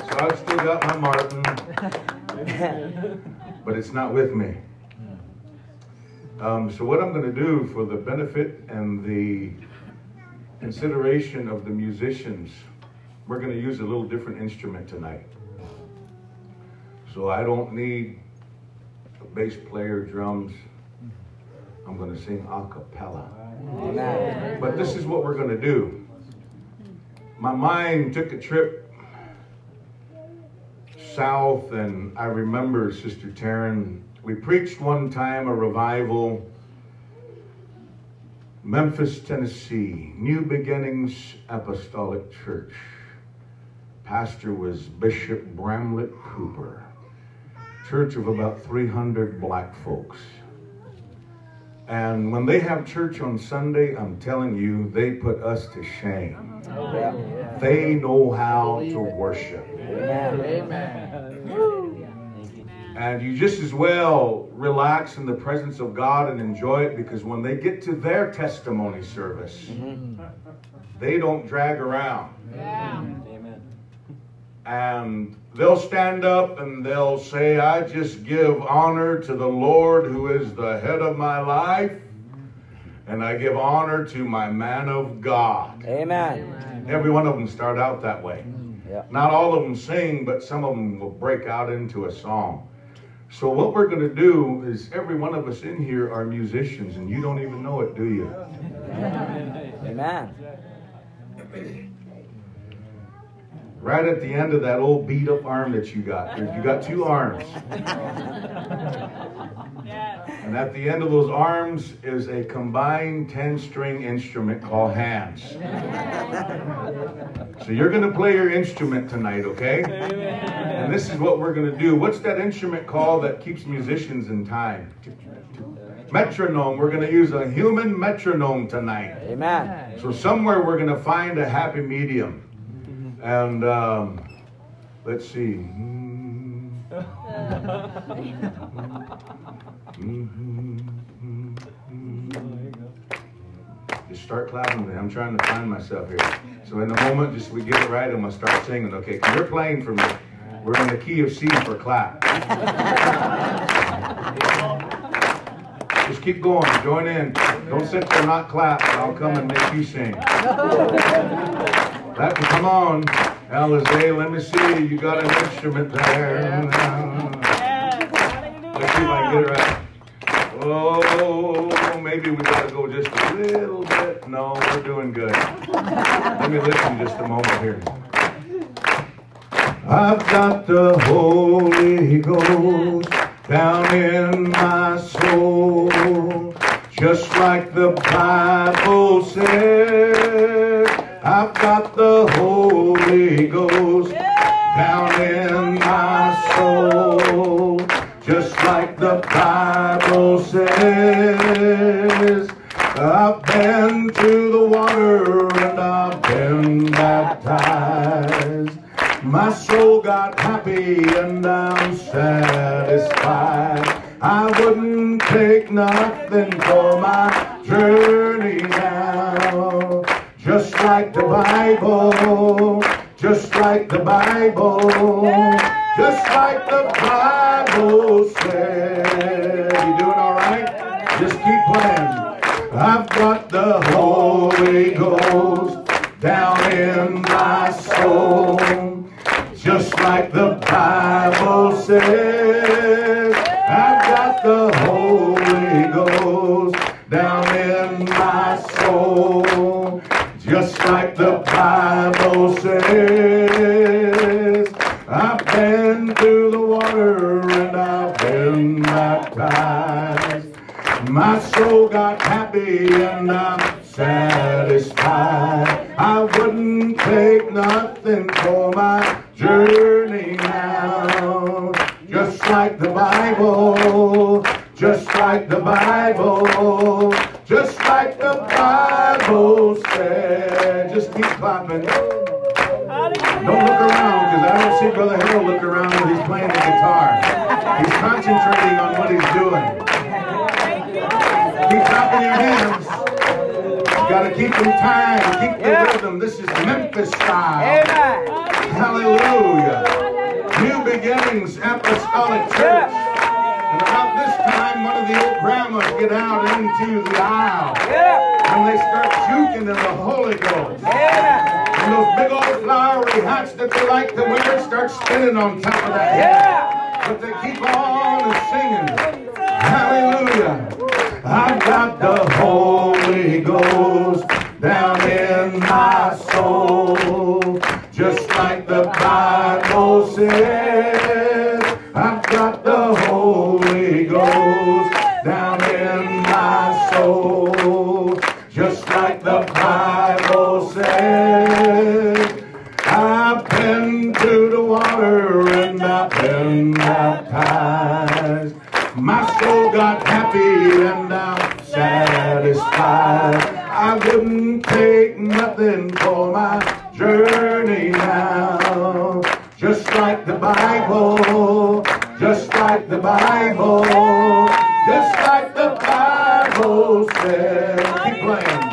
So I've still got my Martin, but it's not with me. Um, so what I'm going to do for the benefit and the consideration of the musicians, we're going to use a little different instrument tonight. So I don't need a bass player, drums. I'm going to sing a cappella. Amen. But this is what we're going to do. my mind took a trip south, and I remember Sister Taryn. We preached one time a revival, Memphis, Tennessee, New Beginnings Apostolic Church. Pastor was Bishop Bramlett Cooper. Church of about 300 black folks. And when they have church on Sunday, I'm telling you, they put us to shame. They know how to worship. And you just as well relax in the presence of God and enjoy it because when they get to their testimony service, mm-hmm. they don't drag around. Yeah. Amen. And they'll stand up and they'll say, I just give honor to the Lord who is the head of my life. And I give honor to my man of God. Amen. Every one of them start out that way. Mm. Yeah. Not all of them sing, but some of them will break out into a song. So what we're going to do is every one of us in here are musicians, and you don't even know it, do you? Amen. Right at the end of that old beat up arm that you got, you got two arms. And at the end of those arms is a combined 10 string instrument called hands. So you're going to play your instrument tonight, okay? And this is what we're going to do. What's that instrument called that keeps musicians in time? Metronome. We're going to use a human metronome tonight. Amen. So somewhere we're going to find a happy medium. And um, let's see. Mm-hmm. Just start clapping. I'm trying to find myself here. So in a moment, just we get it right, and we'll start singing. Okay, you're playing for me. We're in the key of C for clap. Just keep going. Join in. Don't sit there not clap. I'll come and make you sing. That, come on, Alizé. Let me see. You got an instrument there. Let's see if I can get it right. Oh, maybe we gotta go just a little bit. No, we're doing good. Let me listen just a moment here. I've got the Holy Ghost down in my soul, just like the Bible says. I've got the Holy Ghost down in my soul, just like the Bible says. I've been to the water and I've been baptized. My soul got happy and I'm satisfied. I wouldn't take nothing for my journey now. Just like the Bible, just like the Bible, just like the Bible said. You doing all right? Just keep playing. I've got the Holy Ghost down in my soul, just like the Bible says. I've got the Holy Ghost down in my soul, just like the Bible says. I've been through the water and I've been baptized. My soul got happy and I'm satisfied. I wouldn't take nothing for my journey now. Just like the Bible, just like the Bible, just like the Bible said. Just keep clapping. Don't look around because I don't see Brother Harold look around when he's playing the guitar. He's concentrating on what he's doing. Keep clapping your hands. Gotta keep in time, keep the rhythm. This is Memphis style. Amen. Hallelujah. New beginnings, apostolic church. And about this time, one of the old grandmas get out into the aisle. And they start juking in the Holy Ghost. And those big old flowery hats that they like to wear start spinning on top of that head. But they keep on singing. Hallelujah. I've got the Holy Ghost down in my soul. Just like the Bible says, I've got and I'm satisfied. I wouldn't take nothing for my journey now. Just like the Bible, just like the Bible, just like the Bible says. Keep playing.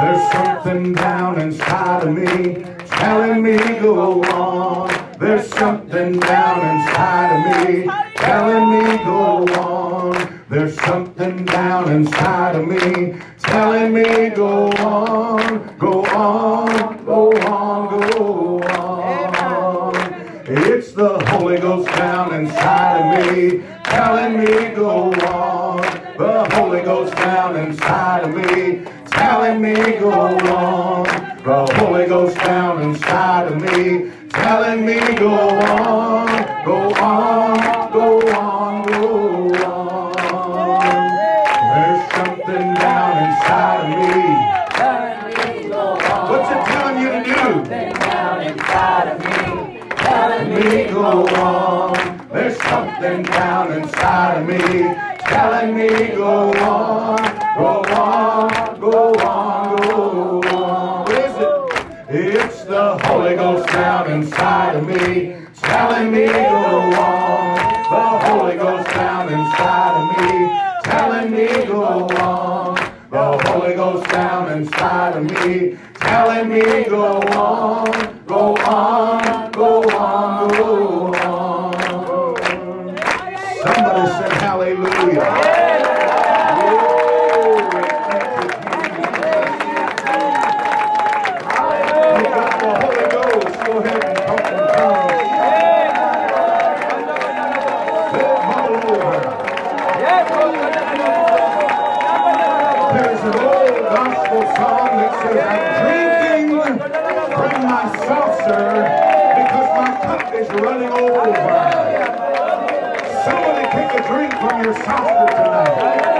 There's something down inside of me telling me go on. There's something down inside of me telling me go on. There's something down inside of me telling me go on, go on, go on, go on. It's the Holy Ghost down inside of me telling me go on. The Holy Ghost down inside of me telling me go on. The Holy Ghost down inside of me telling me go on, go on, go on, go on. There's something down inside of me. Telling me go on. What's it telling you to do? Something down inside of me. Telling me go on. There's something down inside of me telling me go on, go on, go on, go on. What is it? It's the Holy Ghost down inside of me telling me go on. The Holy Ghost down inside of me telling me go on. The Holy Ghost down inside of me telling me go on, go on, go on, go on. Somebody said hallelujah. I'm drinking from my saucer because my cup is running over. Somebody take a drink from your saucer tonight.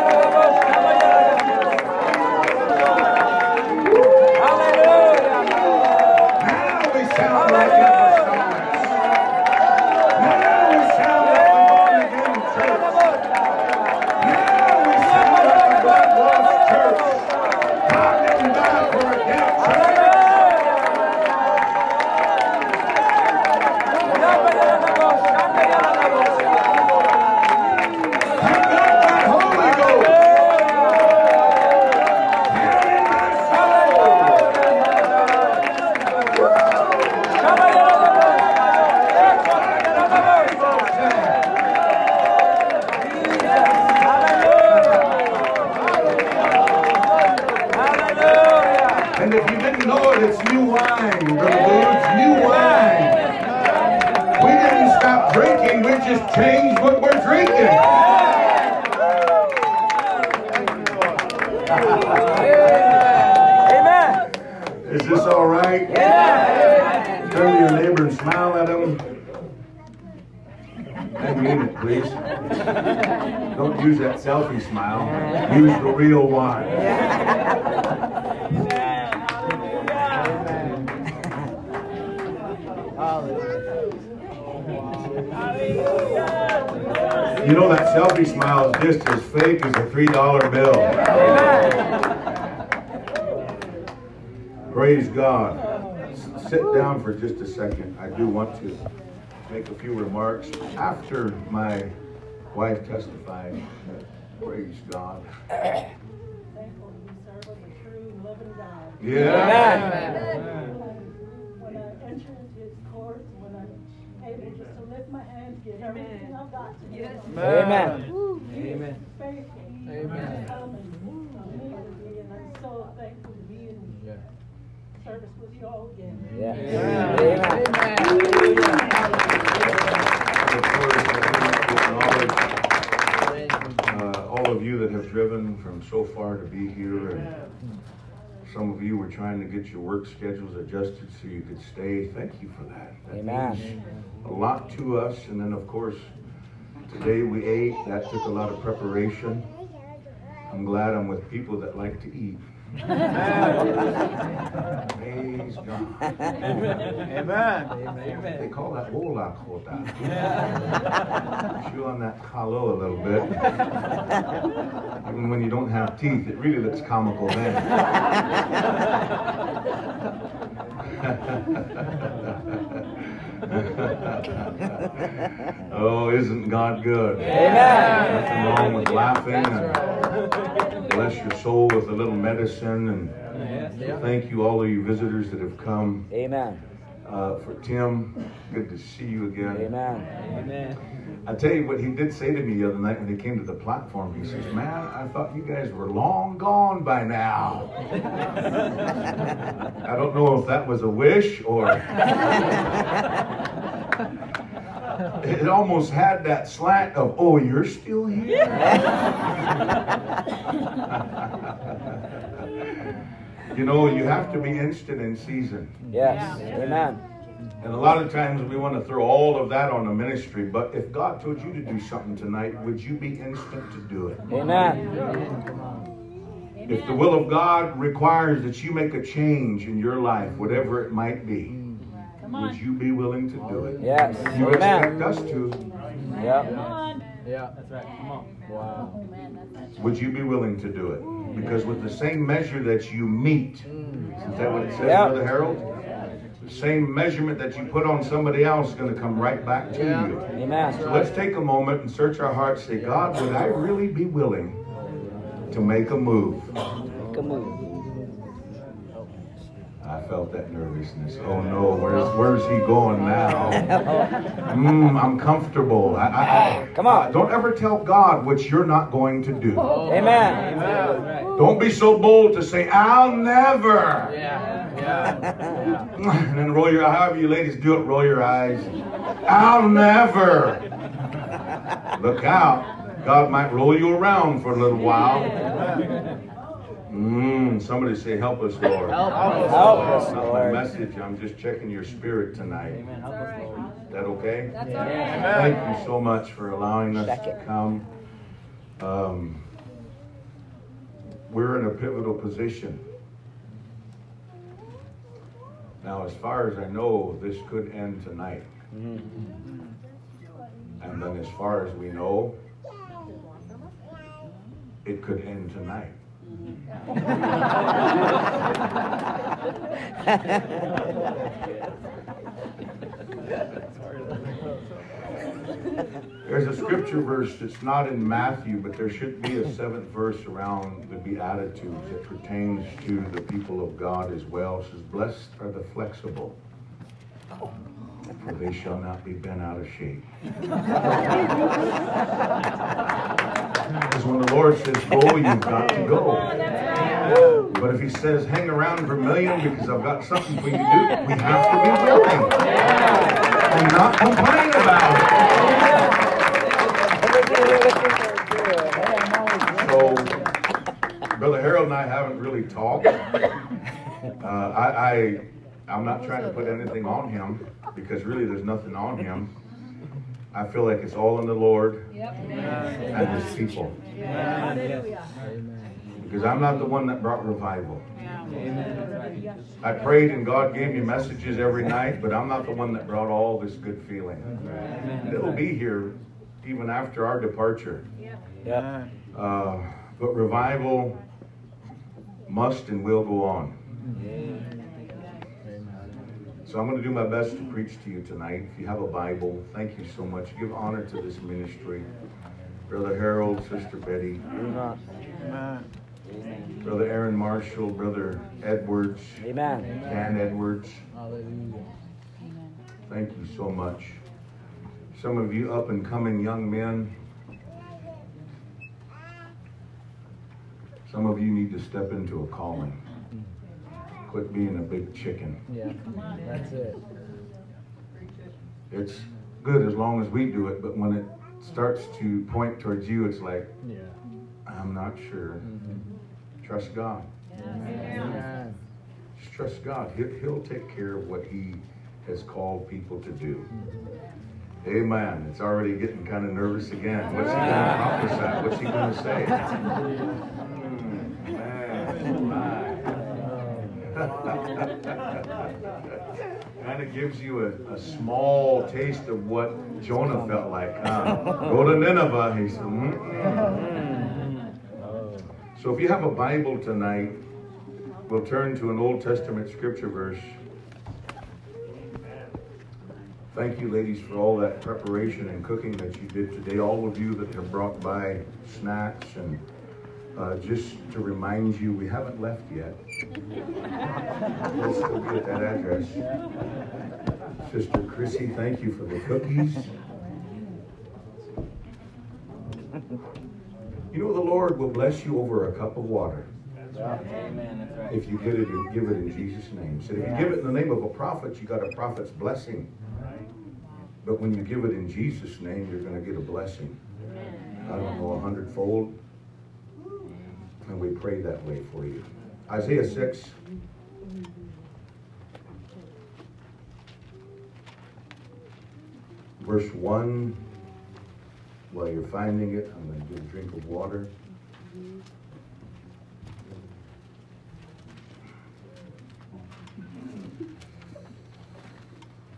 God. S- Sit down for just a second. I do want to make a few remarks after my wife testified. Praise God. Thankful to be served of a true, loving God. Yeah. When I enter into His courts, when I'm able just to lift my hands, give everything I've got to Him. Amen. Amen. faithful. He is Amen. coming immediately, and I'm so thankful to be in service with you all again. Yeah. Of course, I want to acknowledge uh, all of you that have driven from so far to be here and some of you were trying to get your work schedules adjusted so you could stay. Thank you for that. That Amen. means a lot to us. And then, of course, today we ate. That took a lot of preparation. I'm glad I'm with people that like to eat. Praise God. Amen. They call that ola kota. Chew on that kalo a little bit. Even when you don't have teeth, it really looks comical then. oh, isn't God good? Amen. Nothing wrong with laughing and bless your soul with a little medicine. And so thank you, all of you visitors that have come. Amen. Uh, for Tim, good to see you again. Amen. Amen. I tell you what he did say to me the other night when he came to the platform. He says, "Man, I thought you guys were long gone by now." I don't know if that was a wish or it almost had that slant of, "Oh, you're still here." you know, you have to be instant in season. Yes. Amen. And a lot of times we want to throw all of that on the ministry, but if God told you to do something tonight, would you be instant to do it? Amen. If the will of God requires that you make a change in your life, whatever it might be, would you be willing to do it? Yes. You expect Amen. us to. Yep. Yeah, that's right. Come on. Wow. Would you be willing to do it? Because with the same measure that you meet, is that what it says, Yeah. Brother Harold? The same measurement that you put on somebody else is going to come right back to Yeah. you. Amen. So let's take a moment and search our hearts. Say, God, would I really be willing to make a move? Make a move. I felt that nervousness. Oh no, where's where's he going now? Mm, I'm comfortable. I, I, I, Come on. Don't ever tell God what you're not going to do. Amen. Don't be so bold to say, I'll never. Yeah. Yeah. And then roll your however you ladies do it, roll your eyes. I'll never. Look out. God might roll you around for a little while. Mm, somebody say, help us, Lord. Help us. Help us, That's not my Lord. message. I'm just checking your spirit tonight. Amen. Help us, Lord. Is that okay? Amen. Thank you so much for allowing us Check to it. come. Um, we're in a pivotal position. Now, as far as I know, this could end tonight. Mm-hmm. And then, as far as we know, it could end tonight. There's a scripture verse that's not in Matthew, but there should be a seventh verse around the Beatitudes that pertains to the people of God as well. It says, Blessed are the flexible, for they shall not be bent out of shape. Because when the Lord says go, you've got to go. Oh, but if he says hang around Vermillion because I've got something for you to do, we have to be willing and not complain about it. So, Brother Harold and I haven't really talked. Uh, I, I, I'm not trying to put anything on him because really there's nothing on him. I feel like it's all in the Lord and His people. Because I'm not the one that brought revival. I prayed and God gave me messages every night, but I'm not the one that brought all this good feeling. It'll be here even after our departure. Yep. Uh, but revival must and will go on. So I'm going to do my best to preach to you tonight. If you have a Bible, thank you so much. Give honor to this ministry. Brother Harold, Sister Betty, Amen. Brother Aaron Marshall, Brother Edwards, Amen. Dan Edwards. Hallelujah. Thank you so much. Some of you up and coming young men, some of you need to step into a calling. Quit being a big chicken. Yeah. That's it. It's good as long as we do it, but when it starts to point towards you, it's like, Yeah. I'm not sure. Mm-hmm. Trust God. Amen. trust God. He'll, he'll take care of what He has called people to do. Mm-hmm. Amen. It's already getting kind of nervous again. What's he going to prophesy? What's he going to say? Kind of gives you a, a small taste of what Jonah felt like. Huh? Go to Nineveh. He said, "Mm." So if you have a Bible tonight, we'll turn to an Old Testament scripture verse. Thank you, ladies, for all that preparation and cooking that you did today. All of you that have brought by snacks and uh, just to remind you, we haven't left yet. We'll still be at that address. Sister Chrissy, thank you for the cookies. You know, the Lord will bless you over a cup of water That's right. Amen. That's right. if you get it and give it in Jesus' name. So if you give it in the name of a prophet, you got a prophet's blessing. But when you give it in Jesus' name, you're going to get a blessing. I don't know, a hundredfold. And we pray that way for you. Isaiah 6. Verse 1. While you're finding it, I'm going to get a drink of water.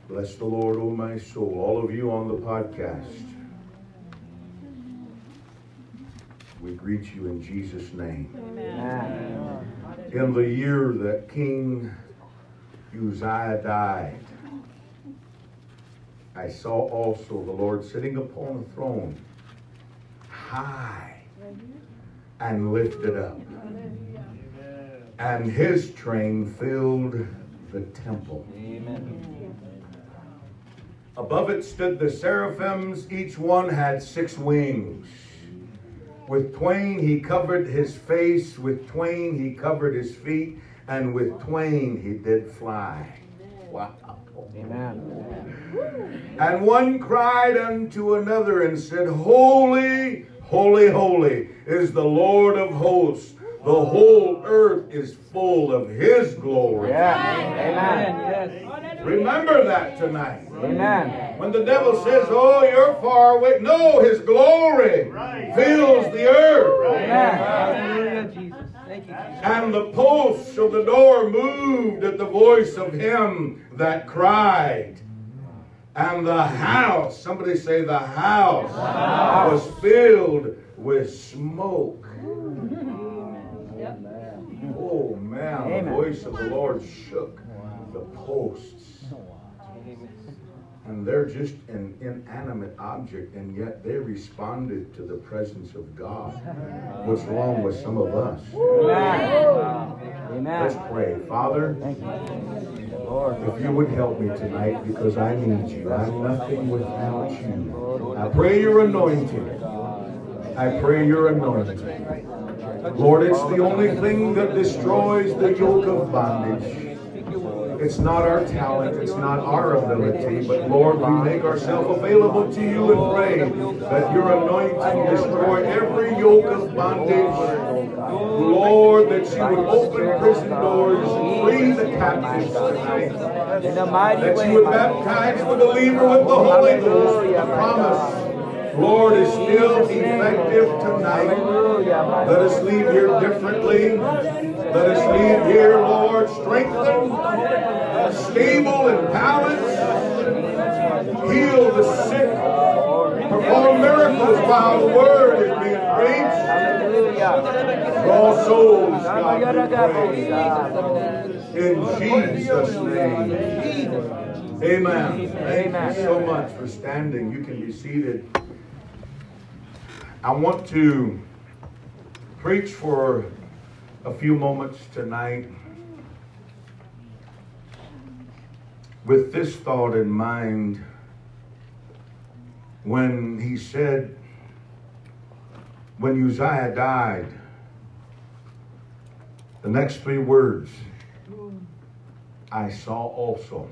Bless the Lord, O my soul. All of you on the podcast, we greet you in Jesus' name. In the year that King Uzziah died, I saw also the Lord sitting upon a throne, high and lifted up, and his train filled the temple. Amen. Above it stood the seraphims, each one had six wings. With twain he covered his face, with twain he covered his feet, and with twain he did fly. Wow. Amen. And one cried unto another and said, Holy, holy, holy is the Lord of hosts. The whole earth is full of his glory. Yeah. Amen. Yes. Remember that tonight. Amen. When the devil says, Oh, you're far away, no, his glory fills the earth. Amen. Hallelujah, Jesus. Thank you, Jesus. And the posts of the door moved at the voice of him that cried. And the house, somebody say, the house, was filled with smoke. Oh man, the voice of the Lord shook the posts. And they're just an inanimate object, and yet they responded to the presence of God. What's wrong with some of us? Amen. Let's pray. Father, Thank you. Lord. if you would help me tonight because I need you. I'm nothing without you. I pray your anointing. I pray your anointing. Lord, it's the only thing that destroys the yoke of bondage. It's not our talent, it's not our ability, but Lord, we make ourselves available to you and pray that your anointing destroy every yoke of bondage. Lord, that you would open prison doors, free the captives tonight. In mighty That you would baptize the believer with the Holy Ghost. The promise, Lord, is still effective tonight. Let us leave here differently. Let us leave here, Lord, strengthened, stable and balanced. Heal the sick. Perform miracles while the word is being preached. Draw souls, God. In Jesus' name. Amen. Thank Amen. you so much for standing. You can be seated. I want to preach for a few moments tonight with this thought in mind when he said, when Uzziah died, the next three words, I saw also.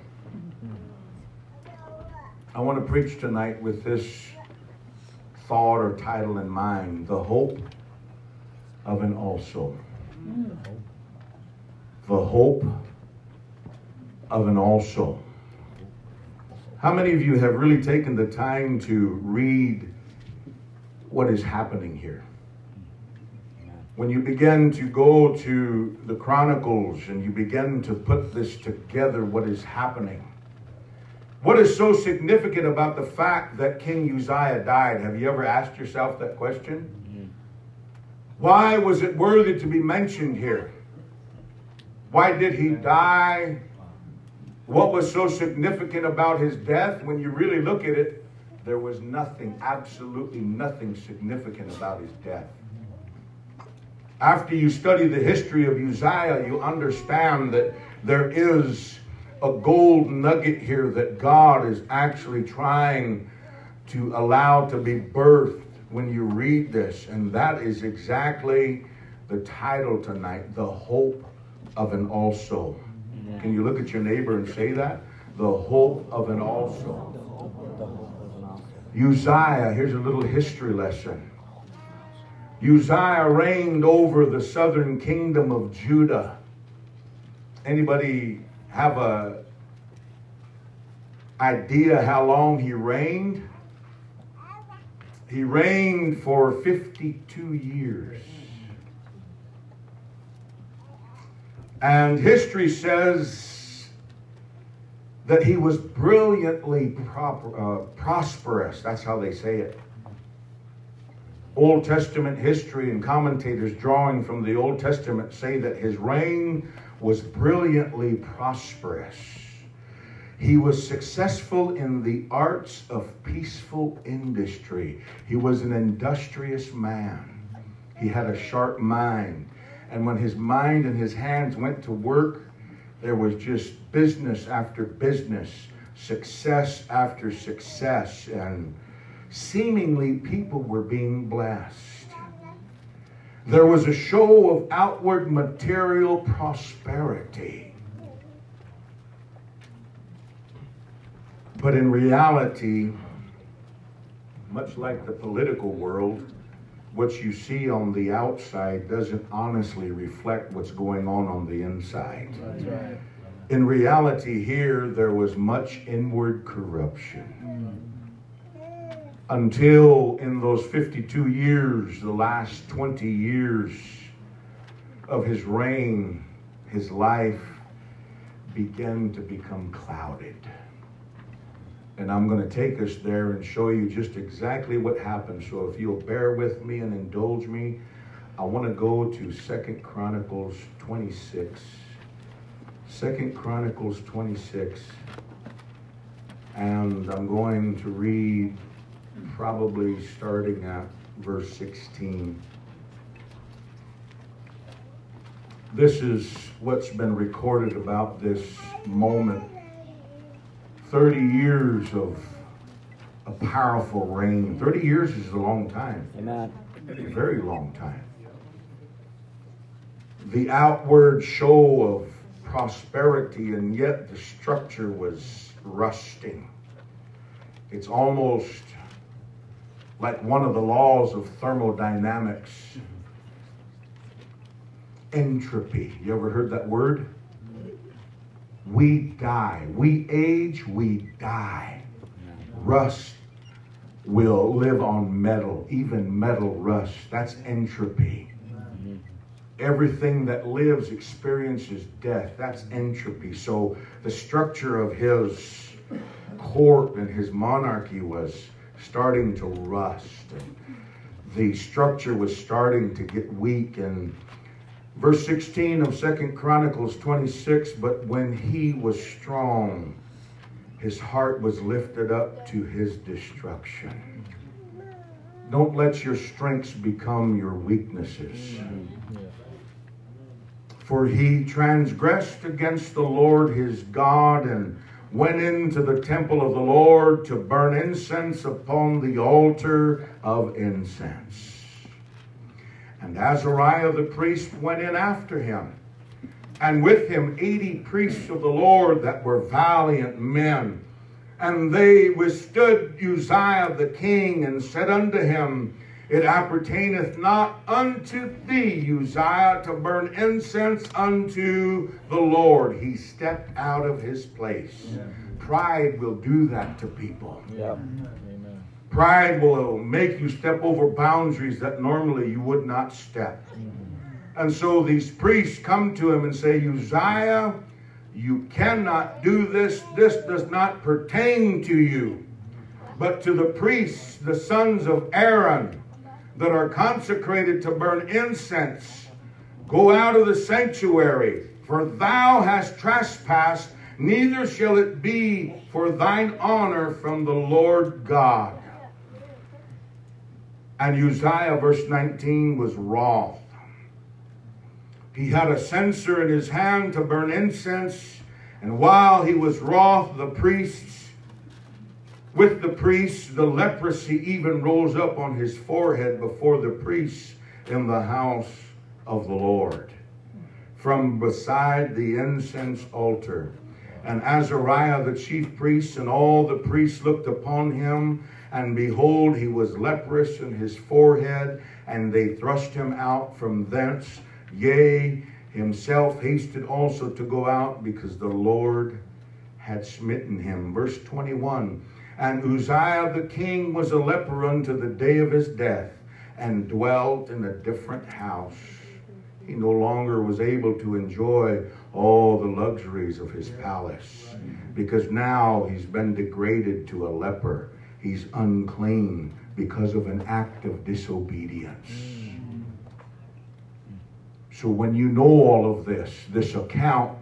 I want to preach tonight with this thought or title in mind the hope of an also. Mm. The hope of an all also. How many of you have really taken the time to read what is happening here? When you begin to go to the Chronicles and you begin to put this together, what is happening? What is so significant about the fact that King Uzziah died? Have you ever asked yourself that question? Why was it worthy to be mentioned here? Why did he die? What was so significant about his death? When you really look at it, there was nothing, absolutely nothing significant about his death. After you study the history of Uzziah, you understand that there is a gold nugget here that God is actually trying to allow to be birthed when you read this. And that is exactly the title tonight The Hope of an Also. Can you look at your neighbor and say that? The Hope of an Also. Uzziah, here's a little history lesson. Uzziah reigned over the southern kingdom of Judah. Anybody have a idea how long he reigned? He reigned for 52 years. And history says that he was brilliantly proper, uh, prosperous. That's how they say it. Old Testament history and commentators drawing from the Old Testament say that his reign was brilliantly prosperous. He was successful in the arts of peaceful industry. He was an industrious man. He had a sharp mind. And when his mind and his hands went to work, there was just business after business, success after success, and seemingly people were being blessed. There was a show of outward material prosperity. But in reality, much like the political world, what you see on the outside doesn't honestly reflect what's going on on the inside. Right. In reality, here there was much inward corruption. Until in those 52 years, the last 20 years of his reign, his life began to become clouded. And I'm going to take us there and show you just exactly what happened. So if you'll bear with me and indulge me, I want to go to Second Chronicles 26. Second Chronicles 26. And I'm going to read probably starting at verse 16. This is what's been recorded about this moment 30 years of a powerful reign. 30 years is a long time. Amen. A very long time. The outward show of prosperity, and yet the structure was rusting. It's almost like one of the laws of thermodynamics entropy. You ever heard that word? We die. We age, we die. Rust will live on metal, even metal rust. That's entropy. Everything that lives experiences death. That's entropy. So the structure of his court and his monarchy was starting to rust. And the structure was starting to get weak and verse 16 of second chronicles 26 but when he was strong his heart was lifted up to his destruction. Don't let your strengths become your weaknesses. For he transgressed against the lord his god and went into the temple of the lord to burn incense upon the altar of incense and Azariah the priest went in after him, and with him eighty priests of the Lord that were valiant men. And they withstood Uzziah the king and said unto him, It appertaineth not unto thee, Uzziah, to burn incense unto the Lord. He stepped out of his place. Pride will do that to people. Yep. Pride will make you step over boundaries that normally you would not step. And so these priests come to him and say, Uzziah, you cannot do this. This does not pertain to you. But to the priests, the sons of Aaron, that are consecrated to burn incense, go out of the sanctuary, for thou hast trespassed, neither shall it be for thine honor from the Lord God. And Uzziah, verse 19, was wroth. He had a censer in his hand to burn incense, and while he was wroth, the priests, with the priests, the leprosy even rose up on his forehead before the priests in the house of the Lord, from beside the incense altar. And Azariah the chief priest and all the priests looked upon him, and behold, he was leprous in his forehead, and they thrust him out from thence. Yea, himself hasted also to go out because the Lord had smitten him. Verse 21 And Uzziah the king was a leper unto the day of his death, and dwelt in a different house. He no longer was able to enjoy all the luxuries of his palace because now he's been degraded to a leper. He's unclean because of an act of disobedience. So when you know all of this, this account,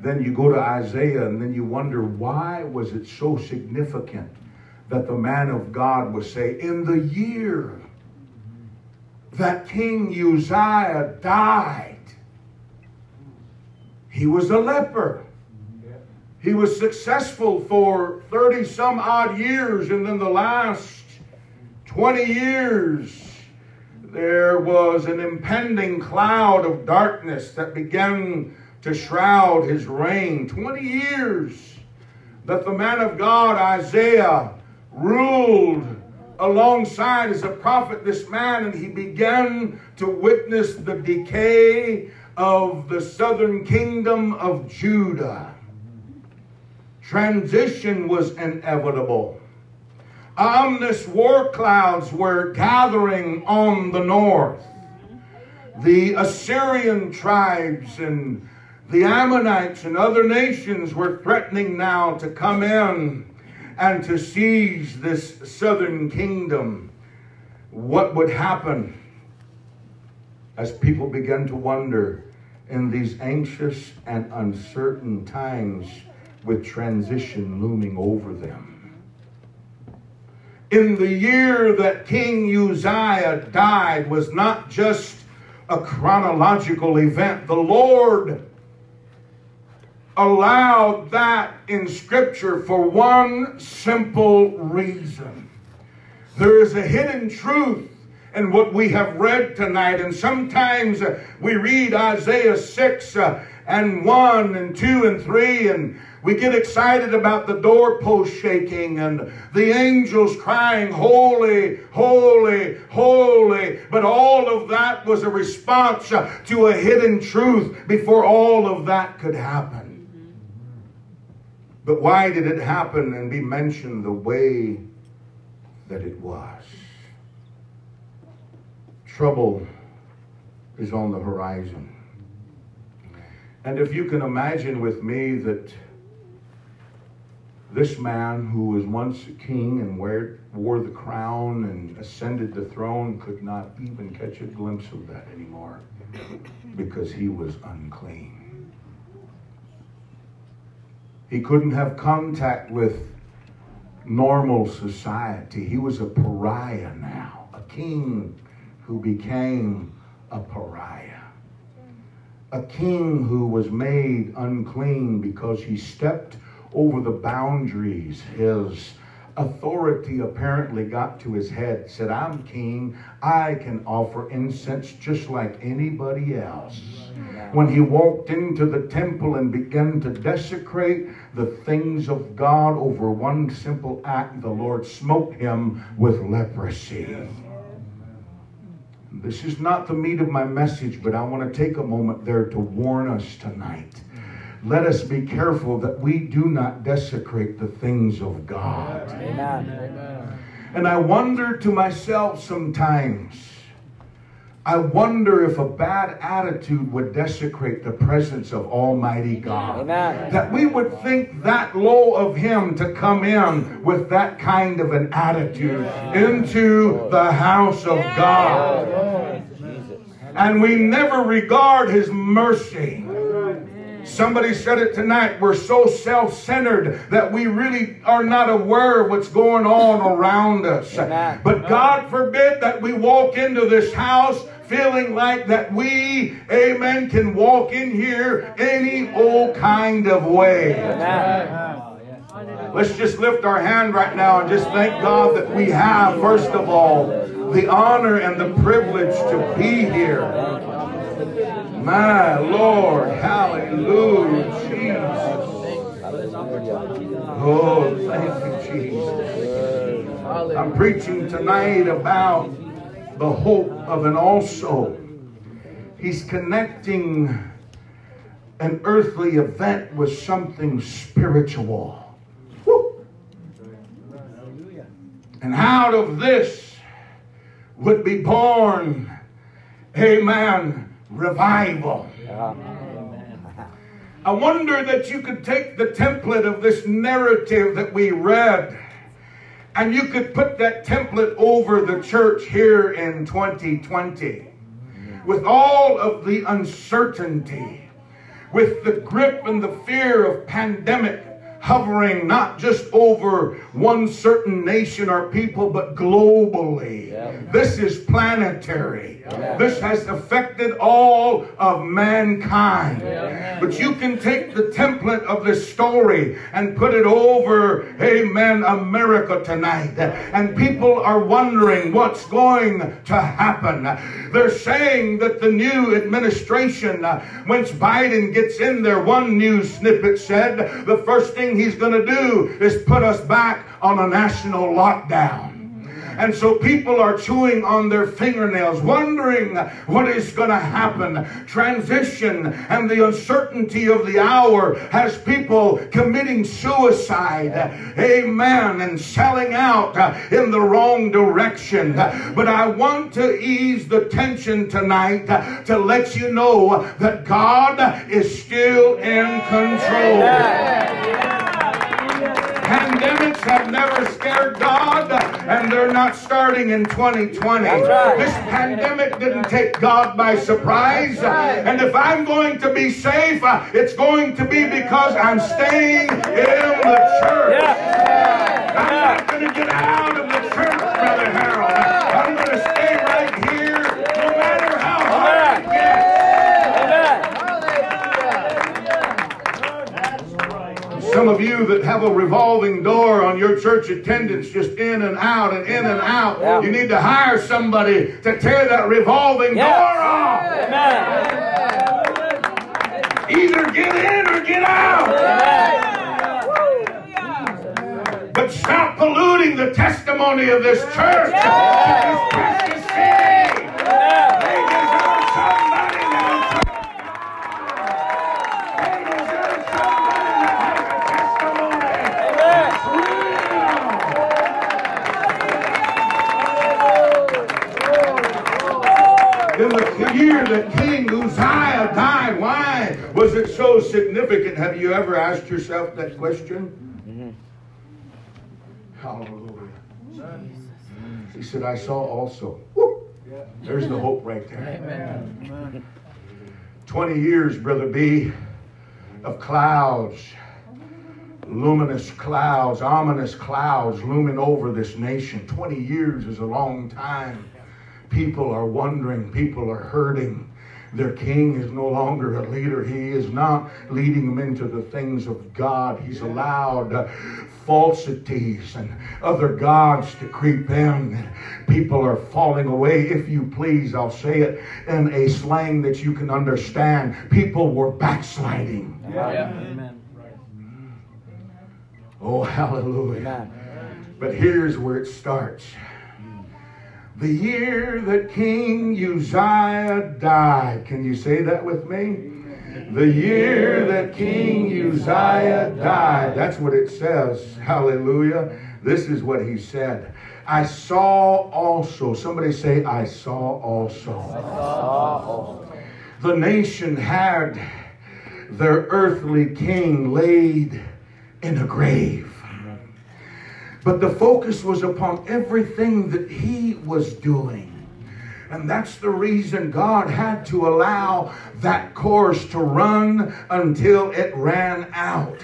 then you go to Isaiah and then you wonder why was it so significant that the man of God would say, in the year that King Uzziah died, he was a leper. He was successful for 30 some odd years, and then the last 20 years, there was an impending cloud of darkness that began to shroud his reign. 20 years that the man of God, Isaiah, ruled alongside as a prophet, this man, and he began to witness the decay of the southern kingdom of Judah. Transition was inevitable. Ominous war clouds were gathering on the north. The Assyrian tribes and the Ammonites and other nations were threatening now to come in and to seize this southern kingdom. What would happen as people began to wonder in these anxious and uncertain times with transition looming over them? in the year that King Uzziah died was not just a chronological event. The Lord allowed that in Scripture for one simple reason. There is a hidden truth in what we have read tonight, and sometimes we read Isaiah 6 uh, and 1 and 2 and 3 and we get excited about the doorpost shaking and the angels crying, Holy, holy, holy. But all of that was a response to a hidden truth before all of that could happen. But why did it happen and be mentioned the way that it was? Trouble is on the horizon. And if you can imagine with me that this man who was once a king and wore the crown and ascended the throne could not even catch a glimpse of that anymore because he was unclean. He couldn't have contact with normal society. He was a pariah now, a king who became a pariah. A king who was made unclean because he stepped over the boundaries. His authority apparently got to his head, said, I'm king. I can offer incense just like anybody else. When he walked into the temple and began to desecrate the things of God over one simple act, the Lord smote him with leprosy. This is not the meat of my message, but I want to take a moment there to warn us tonight. Let us be careful that we do not desecrate the things of God. Amen. And I wonder to myself sometimes, I wonder if a bad attitude would desecrate the presence of Almighty God. Amen. That we would think that low of Him to come in with that kind of an attitude into the house of God. And we never regard His mercy. Somebody said it tonight. We're so self centered that we really are not aware of what's going on around us. Amen. But God forbid that we walk into this house feeling like that we, amen, can walk in here any old kind of way. Amen. Let's just lift our hand right now and just thank God that we have, first of all, the honor and the privilege to be here. My Lord, hallelujah, Jesus. Oh, thank you, Jesus. I'm preaching tonight about the hope of an also. He's connecting an earthly event with something spiritual. And out of this would be born, amen, revival. I wonder that you could take the template of this narrative that we read and you could put that template over the church here in 2020 with all of the uncertainty, with the grip and the fear of pandemic hovering not just over one certain nation or people, but globally. This is planetary. This has affected all of mankind. But you can take the template of this story and put it over, amen, America tonight. And people are wondering what's going to happen. They're saying that the new administration, uh, once Biden gets in there, one news snippet said the first thing he's going to do is put us back on a national lockdown. And so people are chewing on their fingernails, wondering what is going to happen. Transition and the uncertainty of the hour has people committing suicide. Amen. And selling out in the wrong direction. But I want to ease the tension tonight to let you know that God is still in control. Pandemics have never scared God, and they're not starting in 2020. right. This pandemic didn't take God by surprise. And if I'm going to be safe, it's going to be because I'm staying in the church. I'm not going to get out of the church, Brother Harold. I'm going to stay right here no matter how hard it gets. Some of you that have a revolving door on your church attendance, just in and out and in and out, Yeah. you need to hire somebody to tear that revolving Yes. door off. Amen. Either get in or get out. But stop polluting the testimony of this church. This the year that King Uzziah died, why was it so significant? Have you ever asked yourself that question? Mm-hmm. Hallelujah. Mm. He said, I saw also. Woo! There's the hope right there. 20 years, Brother B, of clouds, luminous clouds, ominous clouds looming over this nation. 20 years is a long time. People are wondering, people are hurting. Their king is no longer a leader. He is not leading them into the things of God. He's allowed uh, falsities and other gods to creep in. People are falling away. If you please, I'll say it in a slang that you can understand. People were backsliding. Oh, hallelujah. Amen. But here's where it starts. The year that King Uzziah died. Can you say that with me? The year that King Uzziah died. That's what it says. Hallelujah. This is what he said. I saw also. Somebody say, I saw also. The nation had their earthly king laid in a grave. But the focus was upon everything that he was doing. And that's the reason God had to allow that course to run until it ran out.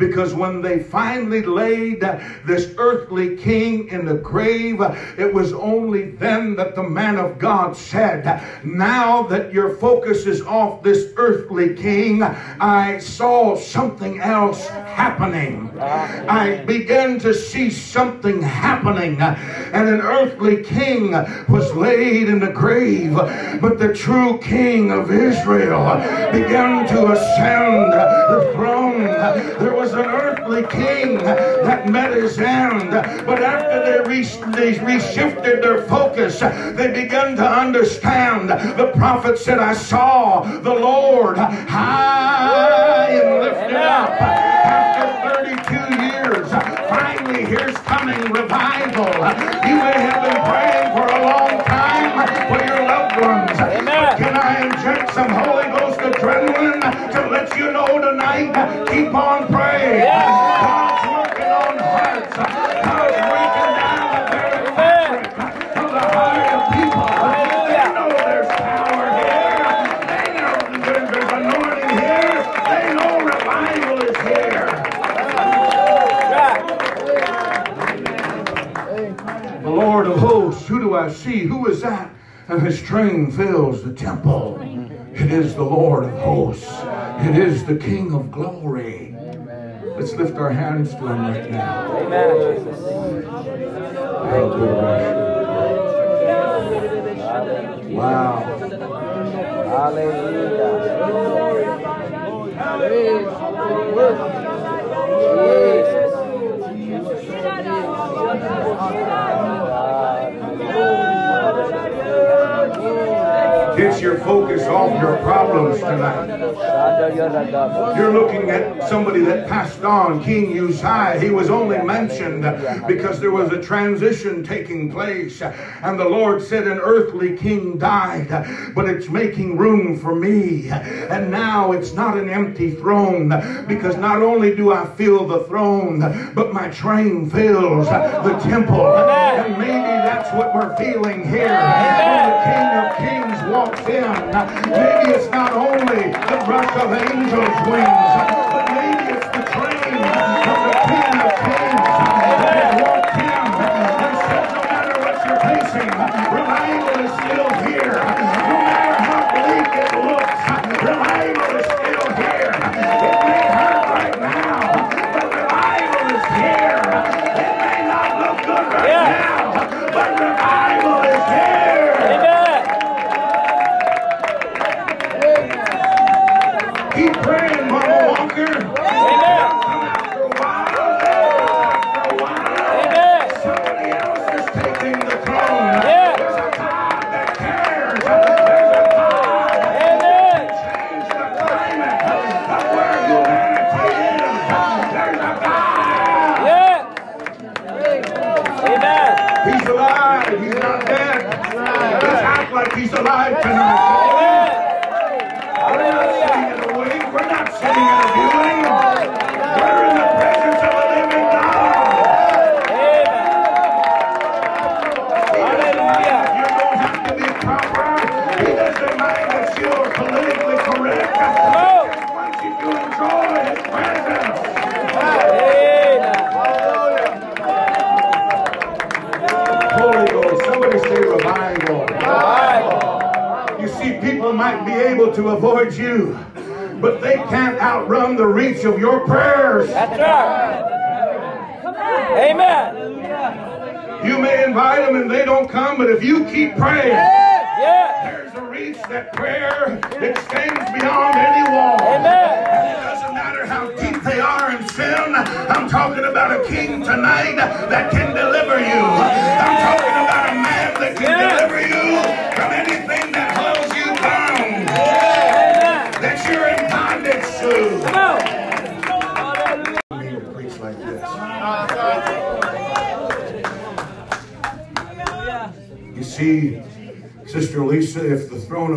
Because when they finally laid this earthly king in the grave, it was only then that the man of God said, Now that your focus is off this earthly king, I saw something else happening. I began to see something happening. And an earthly king was laid in the grave, but the true king of Israel began to ascend the throne. There was an earthly king that met his end, but after they, re- they reshifted their focus, they began to understand. The prophet said, I saw the Lord high and lifted up. After 32 years, finally here's coming revival. You may have been praying train fills the temple. It is the Lord of hosts. It is the King of glory. Let's lift our hands to him right now. Thank you, Lord. Wow. Get off your problems tonight. You're looking at somebody that passed on, King Uzziah. He was only mentioned because there was a transition taking place. And the Lord said, An earthly king died, but it's making room for me. And now it's not an empty throne because not only do I fill the throne, but my train fills the temple. And maybe that's what we're feeling here. When the King of Kings walks in, maybe it's not only the rush of angels' wings,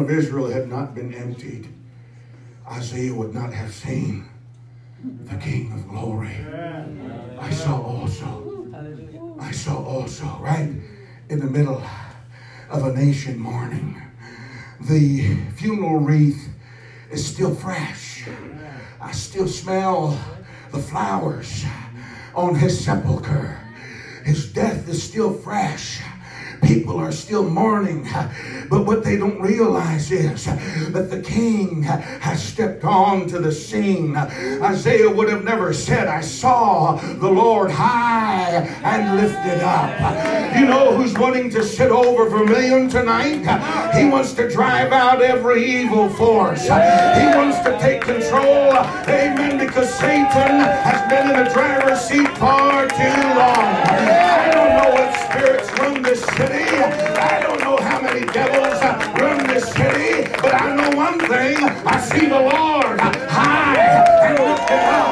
of Israel had not been emptied, Isaiah would not have seen the King of glory. I saw also, I saw also, right in the middle of a nation mourning, the funeral wreath is still fresh. I still smell the flowers on his sepulcher. His death is still fresh. People are still mourning, but what they don't realize is that the king has stepped onto the scene. Isaiah would have never said, I saw the Lord high and lifted up. You know who's wanting to sit over Vermillion tonight? He wants to drive out every evil force. He wants to take control. Amen. Because Satan has been in the driver's seat far too long. I don't know what spirits run this city. I don't know how many devils run this city, but I know one thing. I see the Lord high and lifted up.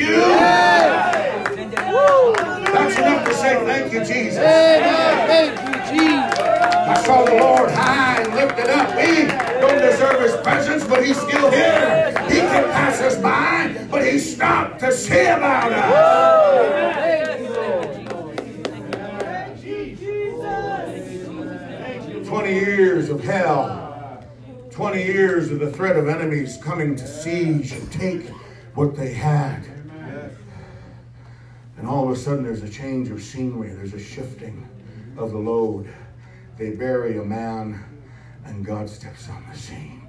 Morning, you? That's enough to say thank you, Jesus. Amen. Thank you, Jesus. I saw the Lord high and lifted up. We don't deserve his presence, but he's still here. He can pass us by, but he stopped to see about us. Thank you, Lord. 20 years of hell, 20 years of the threat of enemies coming to siege and take what they had. And all of a sudden, there's a change of scenery, there's a shifting of the load. They bury a man, and God steps on the scene.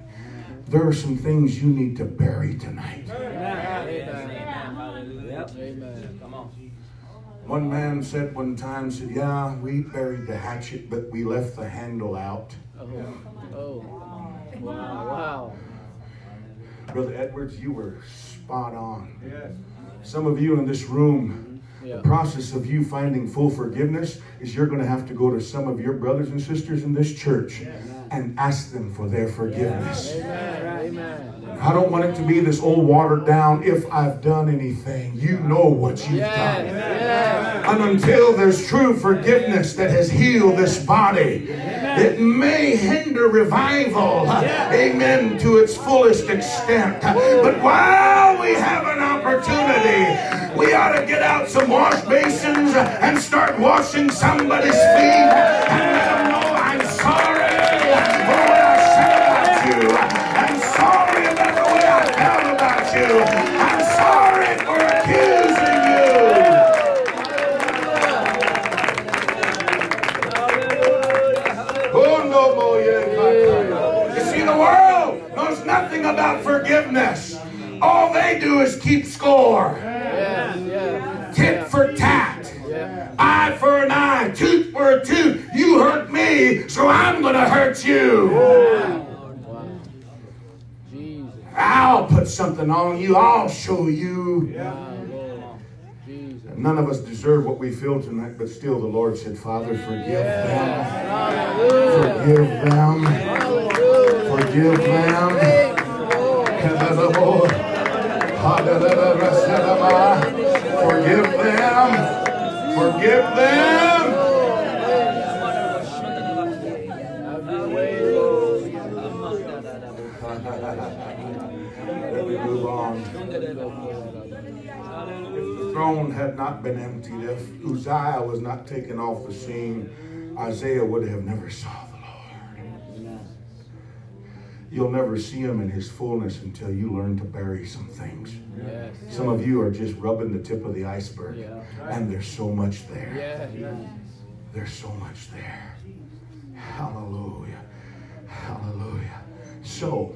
There are some things you need to bury tonight. Amen. Come on. One man said one time, said, Yeah, we buried the hatchet, but we left the handle out. Oh, oh. Wow, wow. Brother Edwards, you were spot on. Some of you in this room, Yeah. the process of you finding full forgiveness is you're going to have to go to some of your brothers and sisters in this church and ask them for their forgiveness. Amen. Amen. I don't want it to be this old watered down, if I've done anything, you know what you've done. And until there's true forgiveness that has healed this body, it may hinder revival, amen, to its fullest extent. But while we have an opportunity, we ought to get out some wash basins and start washing somebody's feet about forgiveness. All they do is keep score. Tit for tat. Eye for an eye. Tooth for a tooth. You hurt me, so I'm going to hurt you. I'll put something on you. I'll show you. Wow, Lord. Jesus. None of us deserve what we feel tonight, but still the Lord said, Father, forgive them. Forgive them. Forgive them. Forgive them. Forgive them. Let me move on. If the throne had not been emptied, if Uzziah was not taken off the scene, Isaiah would have never saw. You'll never see him in his fullness until you learn to bury some things. Yes. Some of you are just rubbing the tip of the iceberg, Yeah. and there's so much there. Yeah. There's so much there. Hallelujah. Hallelujah. So,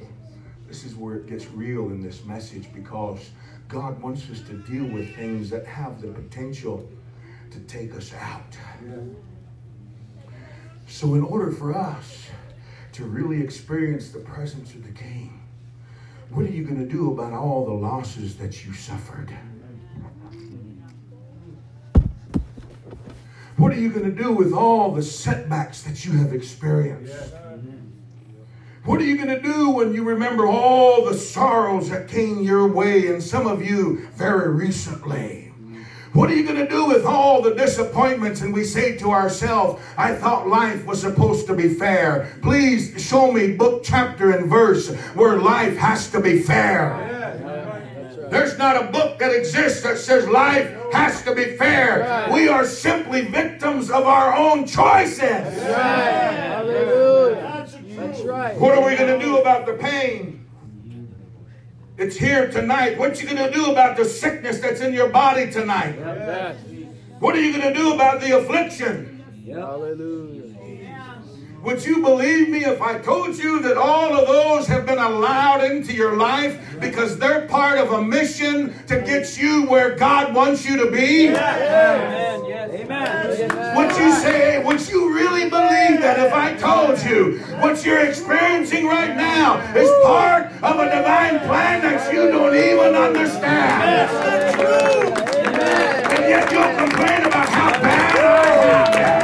this is where it gets real in this message because God wants us to deal with things that have the potential to take us out. So, in order for us to really experience the presence of the King, what are you going to do about all the losses that you suffered? What are you going to do with all the setbacks that you have experienced? What are you going to do when you remember all the sorrows that came your way, and some of you very recently? What are you going to do with all the disappointments? And we say to ourselves, I thought life was supposed to be fair. Please show me book, chapter, and verse where life has to be fair. There's not a book that exists that says life has to be fair. We are simply victims of our own choices. Hallelujah. That's right. What are we going to do about the pain? It's here tonight. What you going to do about the sickness that's in your body tonight? Yes. What are you going to do about the affliction? Hallelujah. Would you believe me if I told you that all of those have been allowed into your life because they're part of a mission to get you where God wants you to be? Amen. Yes. Amen. Would you say, would you really believe that if I told you what you're experiencing right now is part of a divine plan that you don't even understand? That's the truth. And yet you'll complain about how bad I have it.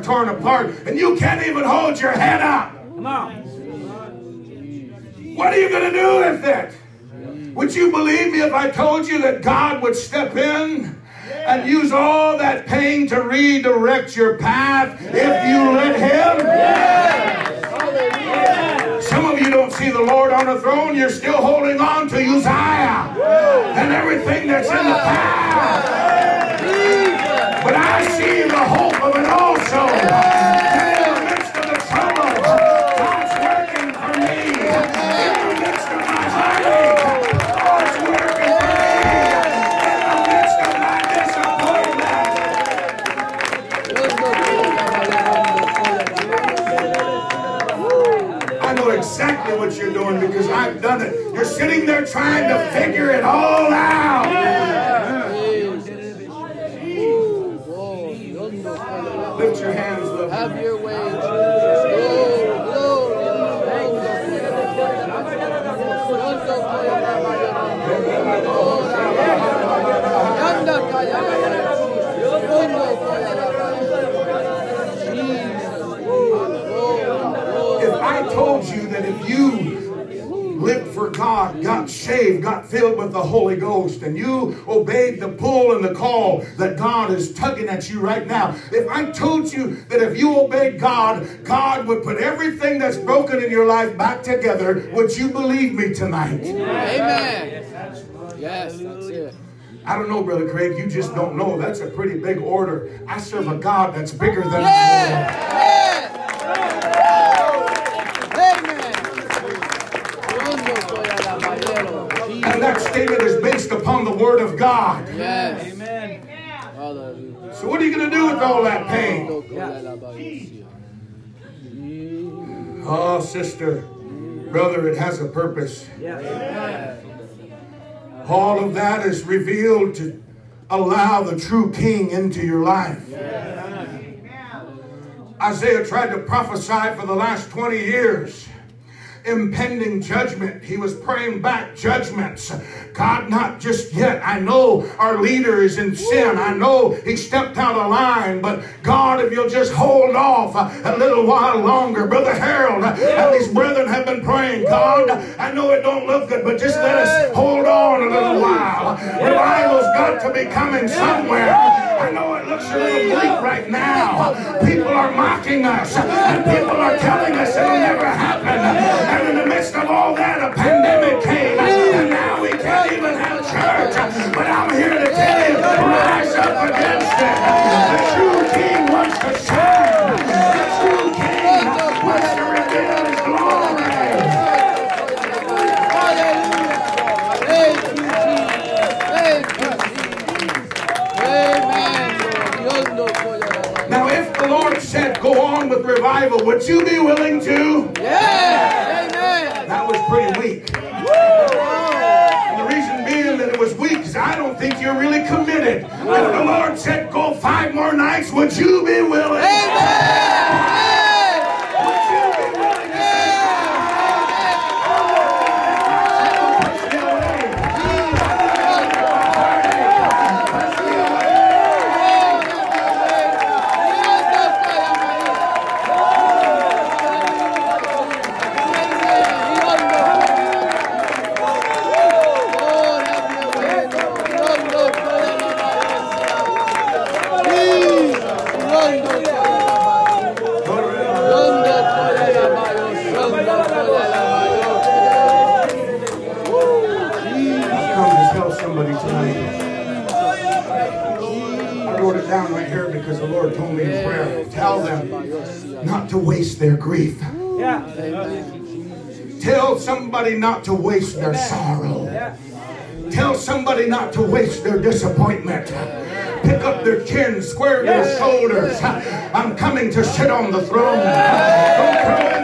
Are torn apart and you can't even hold your head up. Come on. What are you going to do with it? Would you believe me if I told you that God would step in and use all that pain to redirect your path if you let Him? Some of you don't see the Lord on the throne, you're still holding on to Uzziah and everything that's in the past. Sitting there trying to figure it all out. Lift your hands, love. Have your way. If I told you that if you for God, got saved, got filled with the Holy Ghost, and you obeyed the pull and the call that God is tugging at you right now, if I told you that if you obeyed God, God would put everything that's broken in your life back together, would you believe me tonight? Amen. Yes, that's it. I don't know, Brother Craig. You just don't know. That's a pretty big order. I serve a God that's bigger than i And Word of God. Yes. Amen. So, what are you going to do with all that pain? Oh, sister, brother, it has a purpose. Yes. All of that is revealed to allow the true king into your life. Isaiah tried to prophesy for the last 20 years impending judgment. He was praying back judgments. God, not just yet. I know our leader is in sin. I know he stepped out of line, but God, if you'll just hold off a little while longer. Brother Harold and these brethren have been praying, God, I know it don't look good, but just let us hold on a little while. Revival's got to be coming somewhere. I know it looks a little bleak right now. People are mocking us, and people are telling us it'll never happen. And in the midst of all that, a pandemic came, and now we can't even have church. But I'm here to tell you, rise up against it. The true king wants to shine. The true king wants to reveal his glory. Thank you, Jesus. Thank you, Jesus. Amen. Dios no puede alabar. Now, if the Lord said, go on with revival, would you be willing to? Yes. Was pretty weak. And the reason being that it was weak is I don't think you're really committed. If the Lord said, go five more nights, would you be willing? Amen. Their grief. Tell somebody not to waste their sorrow. Tell somebody not to waste their disappointment. Pick up their chin, square their shoulders. I'm coming to sit on the throne.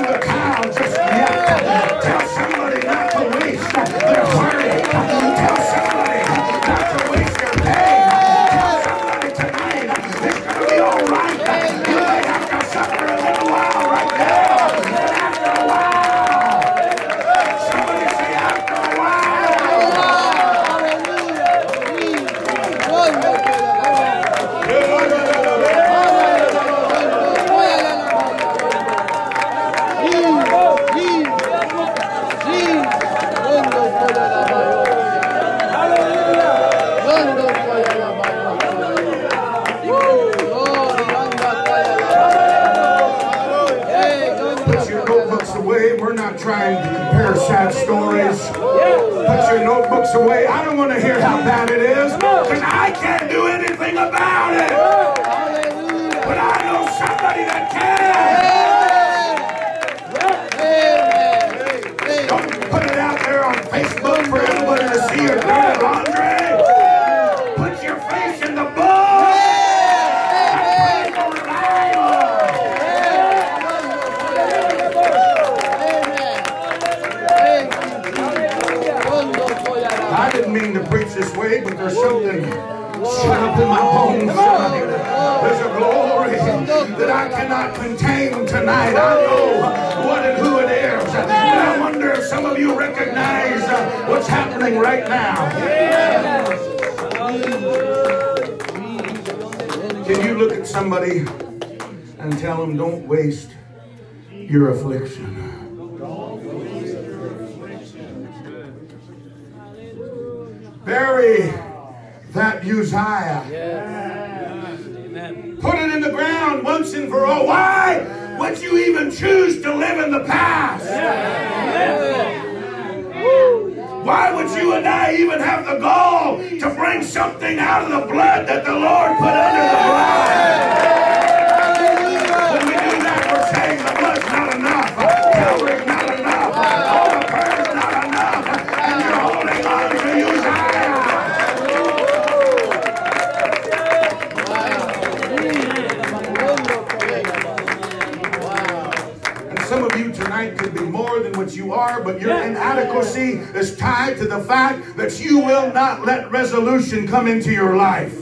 Come into your life.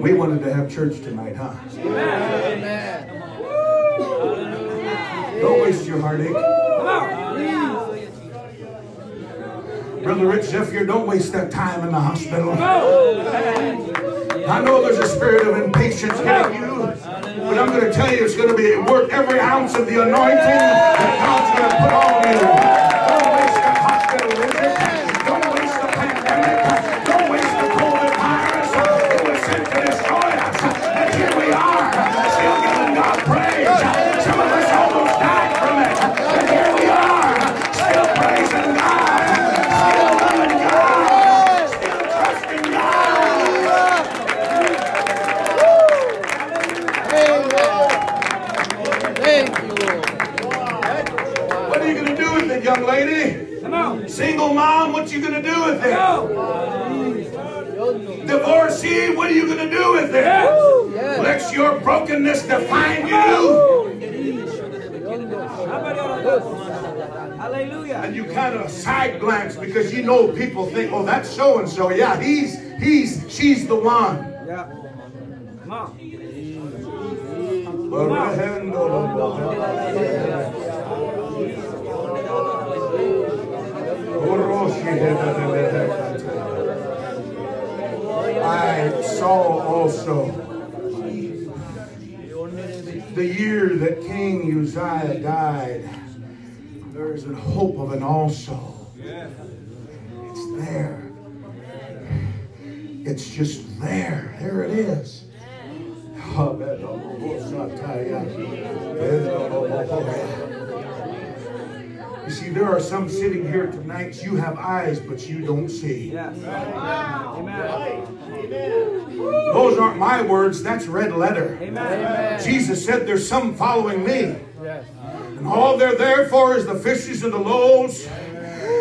We wanted to have church tonight, huh? Amen. Don't waste your heartache. Brother Rich Zephyr, don't waste that time in the hospital. I know there's a spirit of impatience but I'm going to tell you it's going to be worth every ounce of the anointing that God's going to put on Hallelujah. And you kind of side glance because you know people think, oh, that's so and so. Yeah, he's, he's, she's the one. Yeah. Come on. I saw also the year that King Uzziah died. There's a hope of an also. It's there. It's just there. There it is. You see, there are some sitting here tonight, you have eyes, but you don't see. Yes. Amen. Those aren't my words, that's red letter. Amen. Jesus said, There's some following me. Yes. And all they're there for is the fishes and the loaves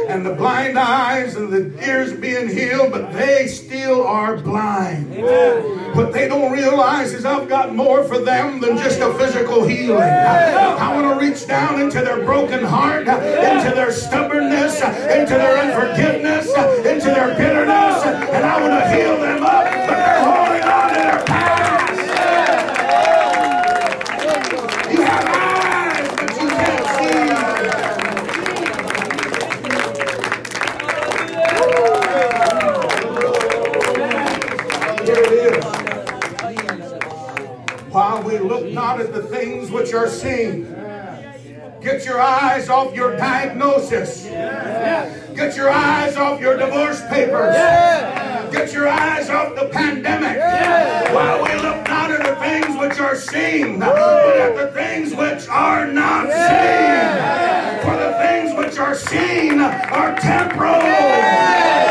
and the blind eyes and the ears being healed, but they still are blind. What they don't realize is I've got more for them than just a physical healing. I want to reach down into their broken heart, into their stubbornness, into their unforgiveness, into their bitterness, and I want to heal them up, but they're holding we look not at the things which are seen, get your eyes off your diagnosis. Get your eyes off your divorce papers. Get your eyes off the pandemic. While we look not at the things which are seen, but at the things which are not seen. For the things which are seen are temporal.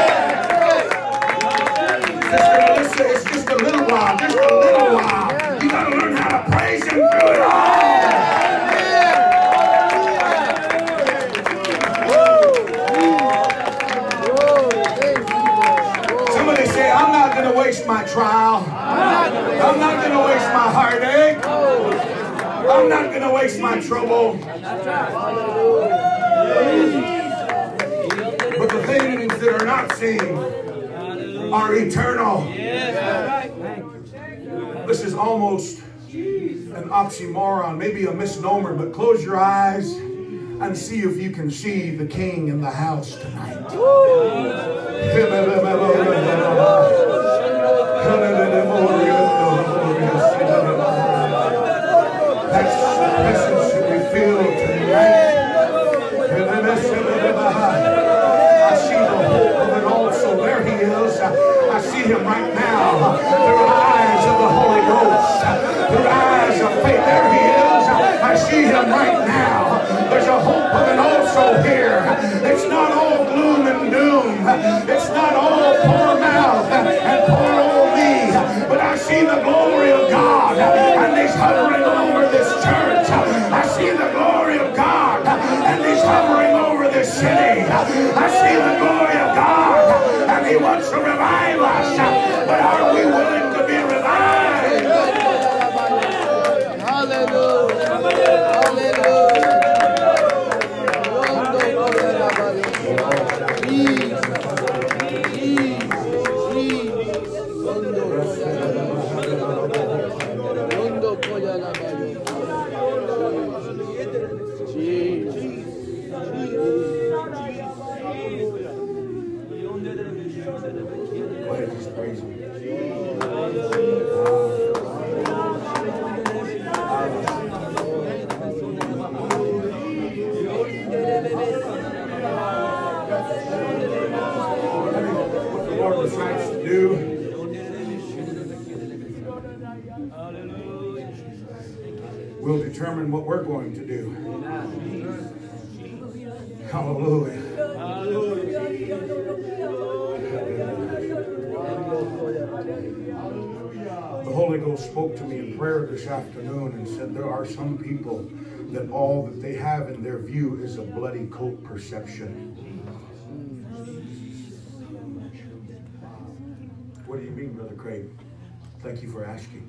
I'm not gonna waste my trouble. But the things that are not seen are eternal. This is almost an oxymoron, maybe a misnomer, but close your eyes and see if you can see the king in the house tonight. Him right now through eyes of the Holy Ghost, through eyes of faith. There he is. I see him right now. There's a hope of an also here. It's not all gloom and doom. It's not all poor mouth and poor old me. But I see the glory of God and he's hovering over this church. I see the glory of God and he's hovering over this city. I see the glory of God he wants to revive us. But are we willing to be revived? There are some people that all that they have in their view is a bloody coat perception. What do you mean, Brother Craig? Thank you for asking.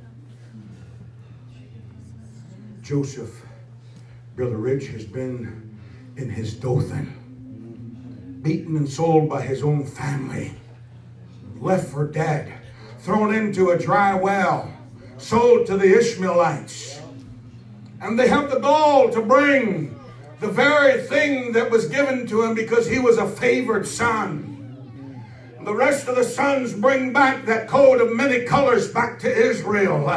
Joseph, Brother Rich, has been in his Dothan, beaten and sold by his own family, left for dead, thrown into a dry well, sold to the Ishmaelites. And they have the gall to bring the very thing that was given to him because he was a favored son. The rest of the sons bring back that coat of many colors back to Israel.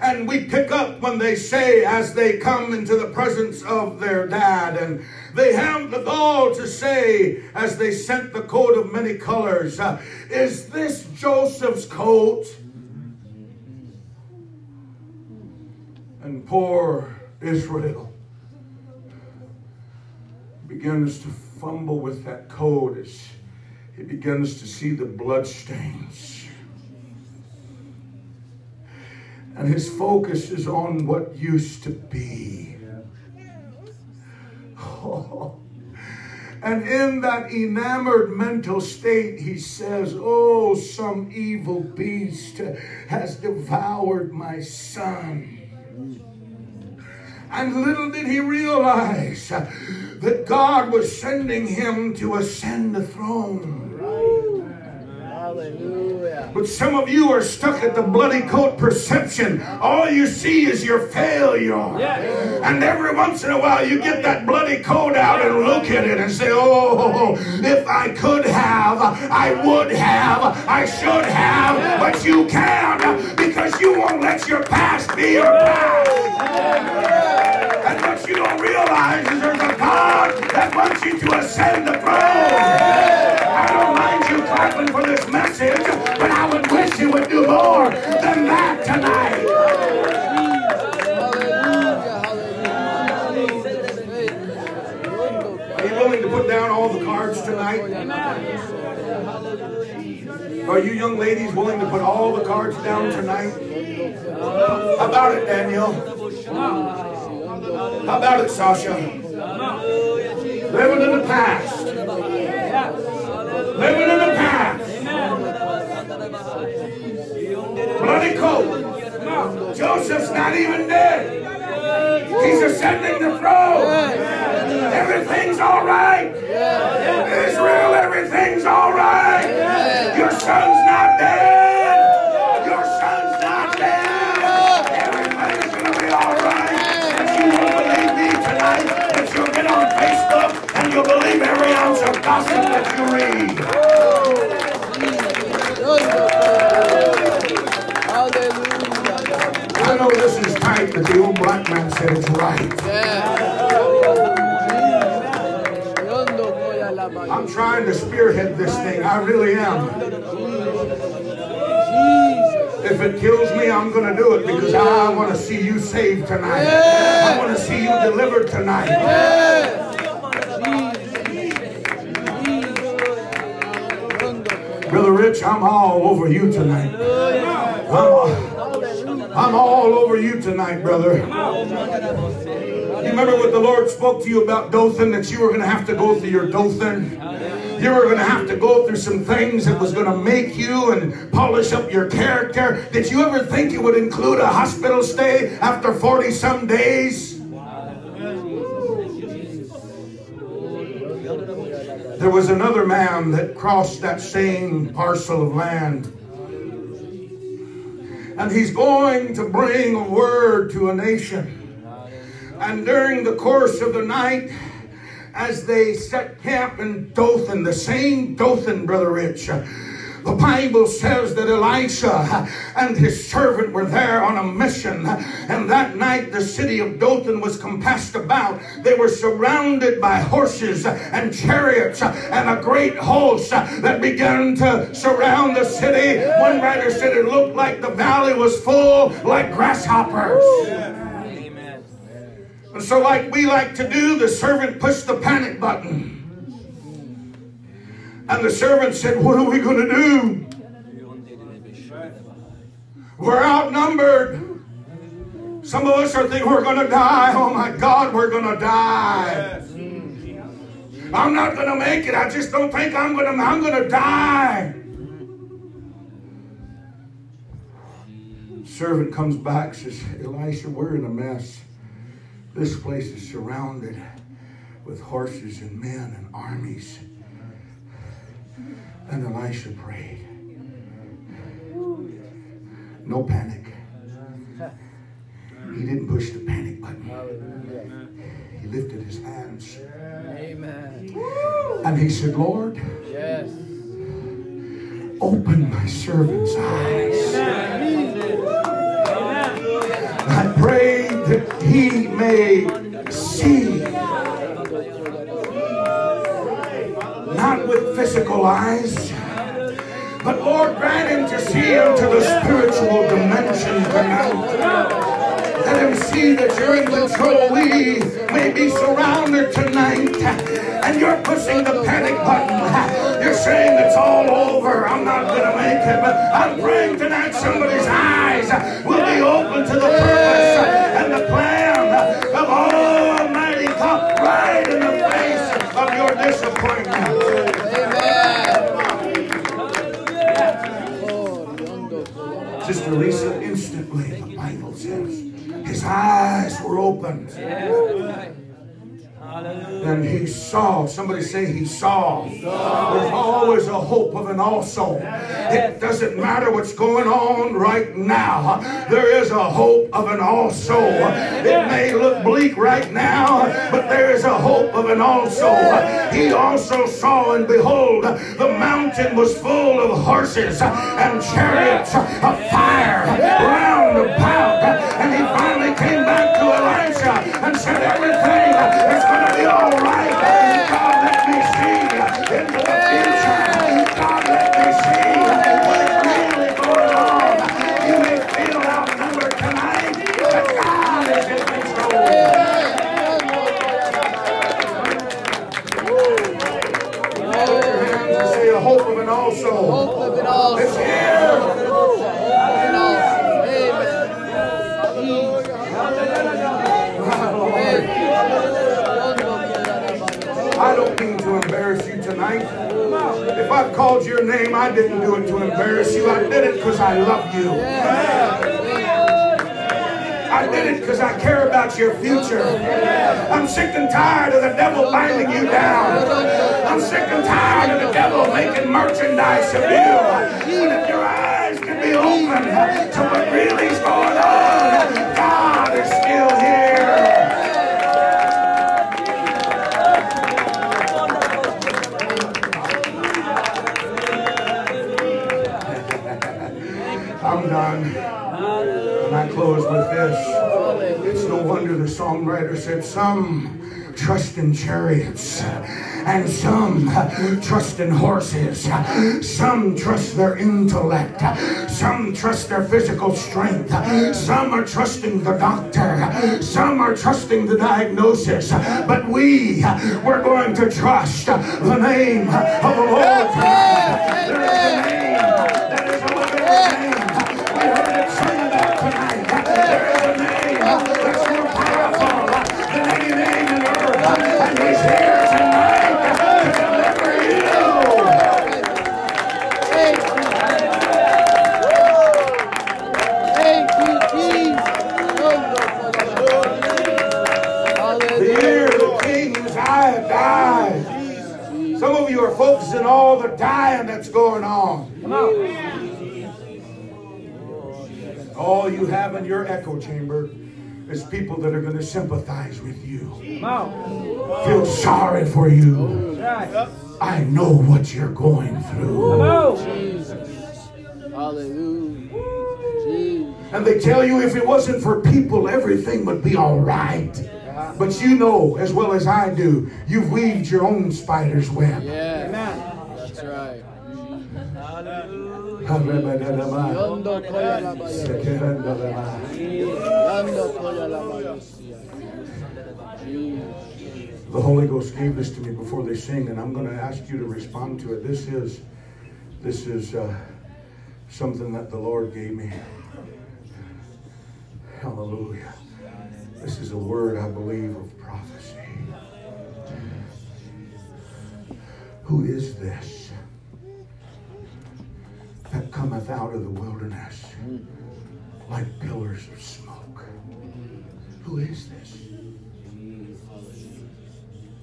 And we pick up when they say, as they come into the presence of their dad, and they have the gall to say, as they sent the coat of many colors, Is this Joseph's coat? And poor Israel begins to fumble with that coat as he begins to see the bloodstains. And his focus is on what used to be. Oh. And in that enamored mental state, he says, Oh, some evil beast has devoured my son. And little did he realize that God was sending him to ascend the throne. Hallelujah. But some of you are stuck at the bloody coat perception. All you see is your failure. And every once in a while you get that bloody coat out and look at it and say, Oh, if I could have, I would have, I should have, but you can't because you won't let your past be your past. And what you don't realize is there's a God that wants you to ascend the throne. I don't mind you clapping for this message, but I would wish you would do more than that tonight. Are you willing to put down all the cards tonight? Are you young ladies willing to put all the cards down tonight? How about it, Daniel? How about it, Sasha? Living in the past. Living in the past. Coat. Joseph's not even dead. He's ascending the throne. Everything's all right. Israel, everything's all right. Your son's not dead. Your son's not dead. Everything's going to be all right. And you will believe me tonight that you'll get on Facebook and you'll believe every ounce of gossip that you read. This is tight, but the old black man said it's right. I'm trying to spearhead this thing. I really am. If it kills me, I'm going to do it because I want to see you saved tonight. I want to see you delivered tonight. Brother Rich, I'm all over you tonight. I'm all, I'm all over you tonight, brother. You remember what the Lord spoke to you about Dothan, that you were going to have to go through your Dothan? You were going to have to go through some things that was going to make you and polish up your character. Did you ever think it would include a hospital stay after 40 some days? There was another man that crossed that same parcel of land. And he's going to bring a word to a nation. And during the course of the night, as they set camp in Dothan, the same Dothan, Brother Rich, The Bible says that Elisha and his servant were there on a mission. And that night the city of Dothan was compassed about. They were surrounded by horses and chariots and a great host that began to surround the city. One writer said it looked like the valley was full like grasshoppers. And so, like we like to do, the servant pushed the panic button. And the servant said, What are we going to do? We're outnumbered. Some of us are thinking we're going to die. Oh my God, we're going to die. I'm not going to make it. I just don't think I'm going to. I'm going to die. Servant comes back, says, Elisha, we're in a mess. This place is surrounded with horses and men and armies. And Elisha prayed. No panic. He didn't push the panic button. He lifted his hands Amen. and he said, Lord, Yes. open my servant's eyes. I pray that he may see, not with physical eyes, but Lord, grant him to see into the spiritual dimension tonight. Let him see that you're in control. We may be surrounded tonight, and you're pushing the panic button. You're saying it's all over. I'm not going to make it. But I'm praying tonight somebody's eyes will be open to the purpose and the plan of Almighty God right in the face of your disappointment. Lisa, instantly, the Bible says, his eyes were opened. And he saw, somebody say he saw. There's always a hope of an also. It doesn't matter what's going on right now. There is a hope of an also. It may look bleak right now, but there is a hope of an also. He also saw, and behold, the mountain was full of horses and chariots of fire round about. And he finally came back to Elisha and said, Everything is called your name, I didn't do it to embarrass you. I did it because I love you. I did it because I care about your future. I'm sick and tired of the devil binding you down. I'm sick and tired of the devil making merchandise of you. But if your eyes can be open to what really is going on, God is still here. With this. It's no wonder the songwriter said, Some trust in chariots, and some trust in horses, some trust their intellect, some trust their physical strength, some are trusting the doctor, some are trusting the diagnosis. But we, we're going to trust the name of the Lord. You have in your echo chamber is people that are going to sympathize with you, feel sorry for you, I know what you're going through. Jesus. Hallelujah. And they tell you if it wasn't for people, everything would be all right. But you know, as well as I do, you've weaved your own spider's web. Yes. That's right. Hallelujah. Yondo koya la baya. Yando koya la baya. Jesus. The Holy Ghost gave this to me before they sing, and I'm going to ask you to respond to it. This is, this is uh, something that the Lord gave me. Hallelujah. This is a word, I believe, of prophecy. Who is this that cometh out of the wilderness like pillars of smoke? Who is this?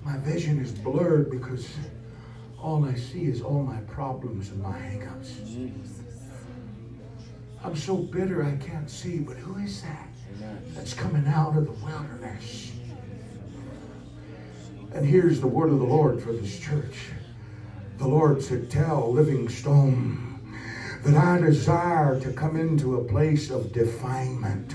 My vision is blurred because all I see is all my problems and my hangups. I'm so bitter I can't see, but who is that that's coming out of the wilderness? And here's the word of the Lord for this church. The Lord said, Tell Living Stone that I desire to come into a place of definement.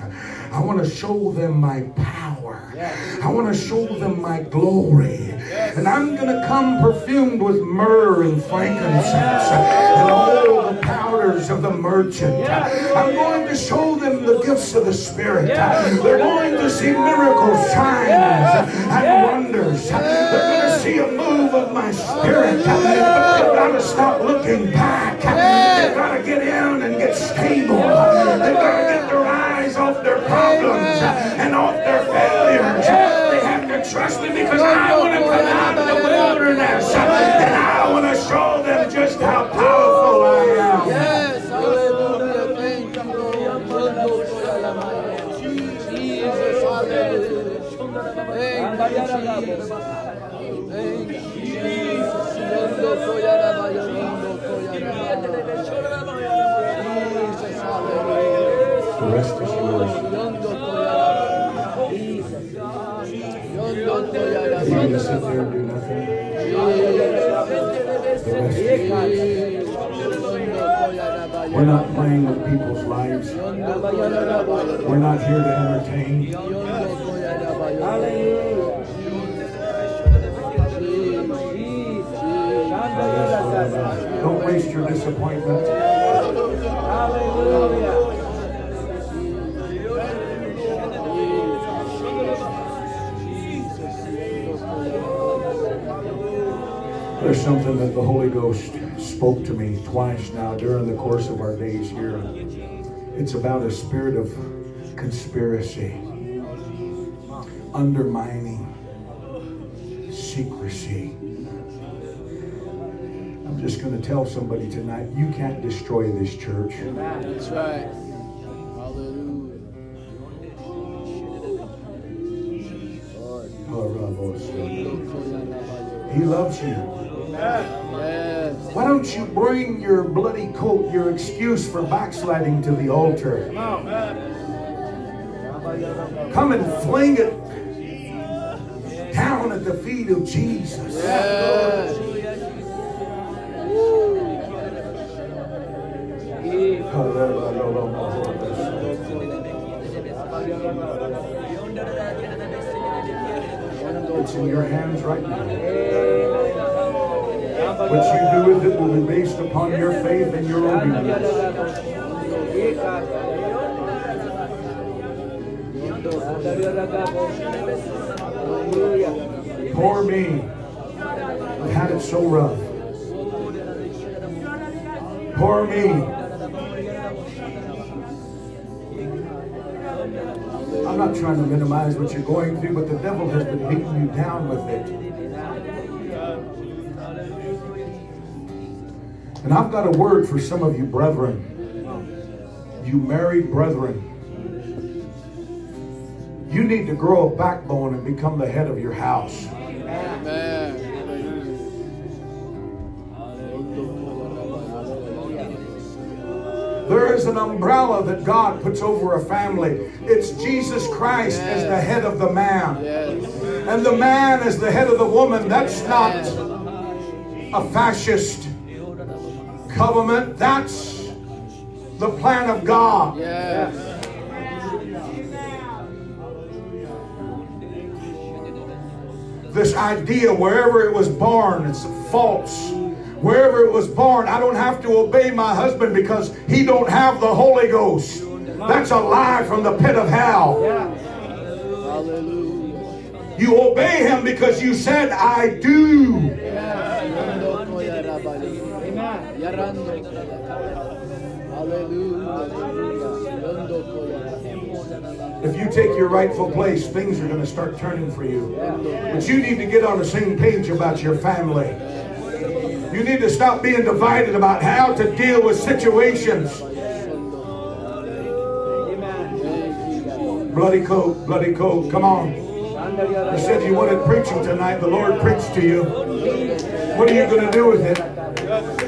I want to show them my power. I want to show them my glory. And I'm going to come perfumed with myrrh and frankincense and all the powders of the merchant. I'm going to show them the gifts of the Spirit. They're going to see miracles, signs, and wonders. They're going to see a move of my spirit. But they've got to stop looking back. Got to get in and get stable. They've got to get their eyes off their problems and off their failures. They have to trust me because I want to come out of the wilderness and I want to show them just how powerful rest You're to sit there and do nothing. We're not playing with people's lives. We're not here to entertain. Don't waste your disappointment. There's something that the Holy Ghost spoke to me twice now during the course of our days here. It's about a spirit of conspiracy, undermining, secrecy. I'm just going to tell somebody tonight you can't destroy this church. That's right. Hallelujah. He loves you. Why don't you bring your bloody coat, your excuse for backsliding to the altar? Come and fling it down at the feet of Jesus. It's in your hands right now. What you do with it will be based upon your faith and your obedience. Poor me. I had it so rough. Poor me. I'm not trying to minimize what you're going through, but the devil has been beating you down with it. And I've got a word for some of you brethren. You married brethren. You need to grow a backbone and become the head of your house. Amen. There is an umbrella that God puts over a family. It's Jesus Christ as the head of the man. Yes. And the man as the head of the woman. That's not a fascist government. That's the plan of God. Yes. This idea, wherever it was born, it's false. Wherever it was born, I don't have to obey my husband because he don't have the Holy Ghost. That's a lie from the pit of hell. You obey him because you said, I do. Rabali. If you take your rightful place, things are going to start turning for you. But you need to get on the same page about your family. You need to stop being divided about how to deal with situations. Bloody coat, bloody coat, come on. You said you wanted preaching tonight. The Lord preached to you. What are you going to do with it?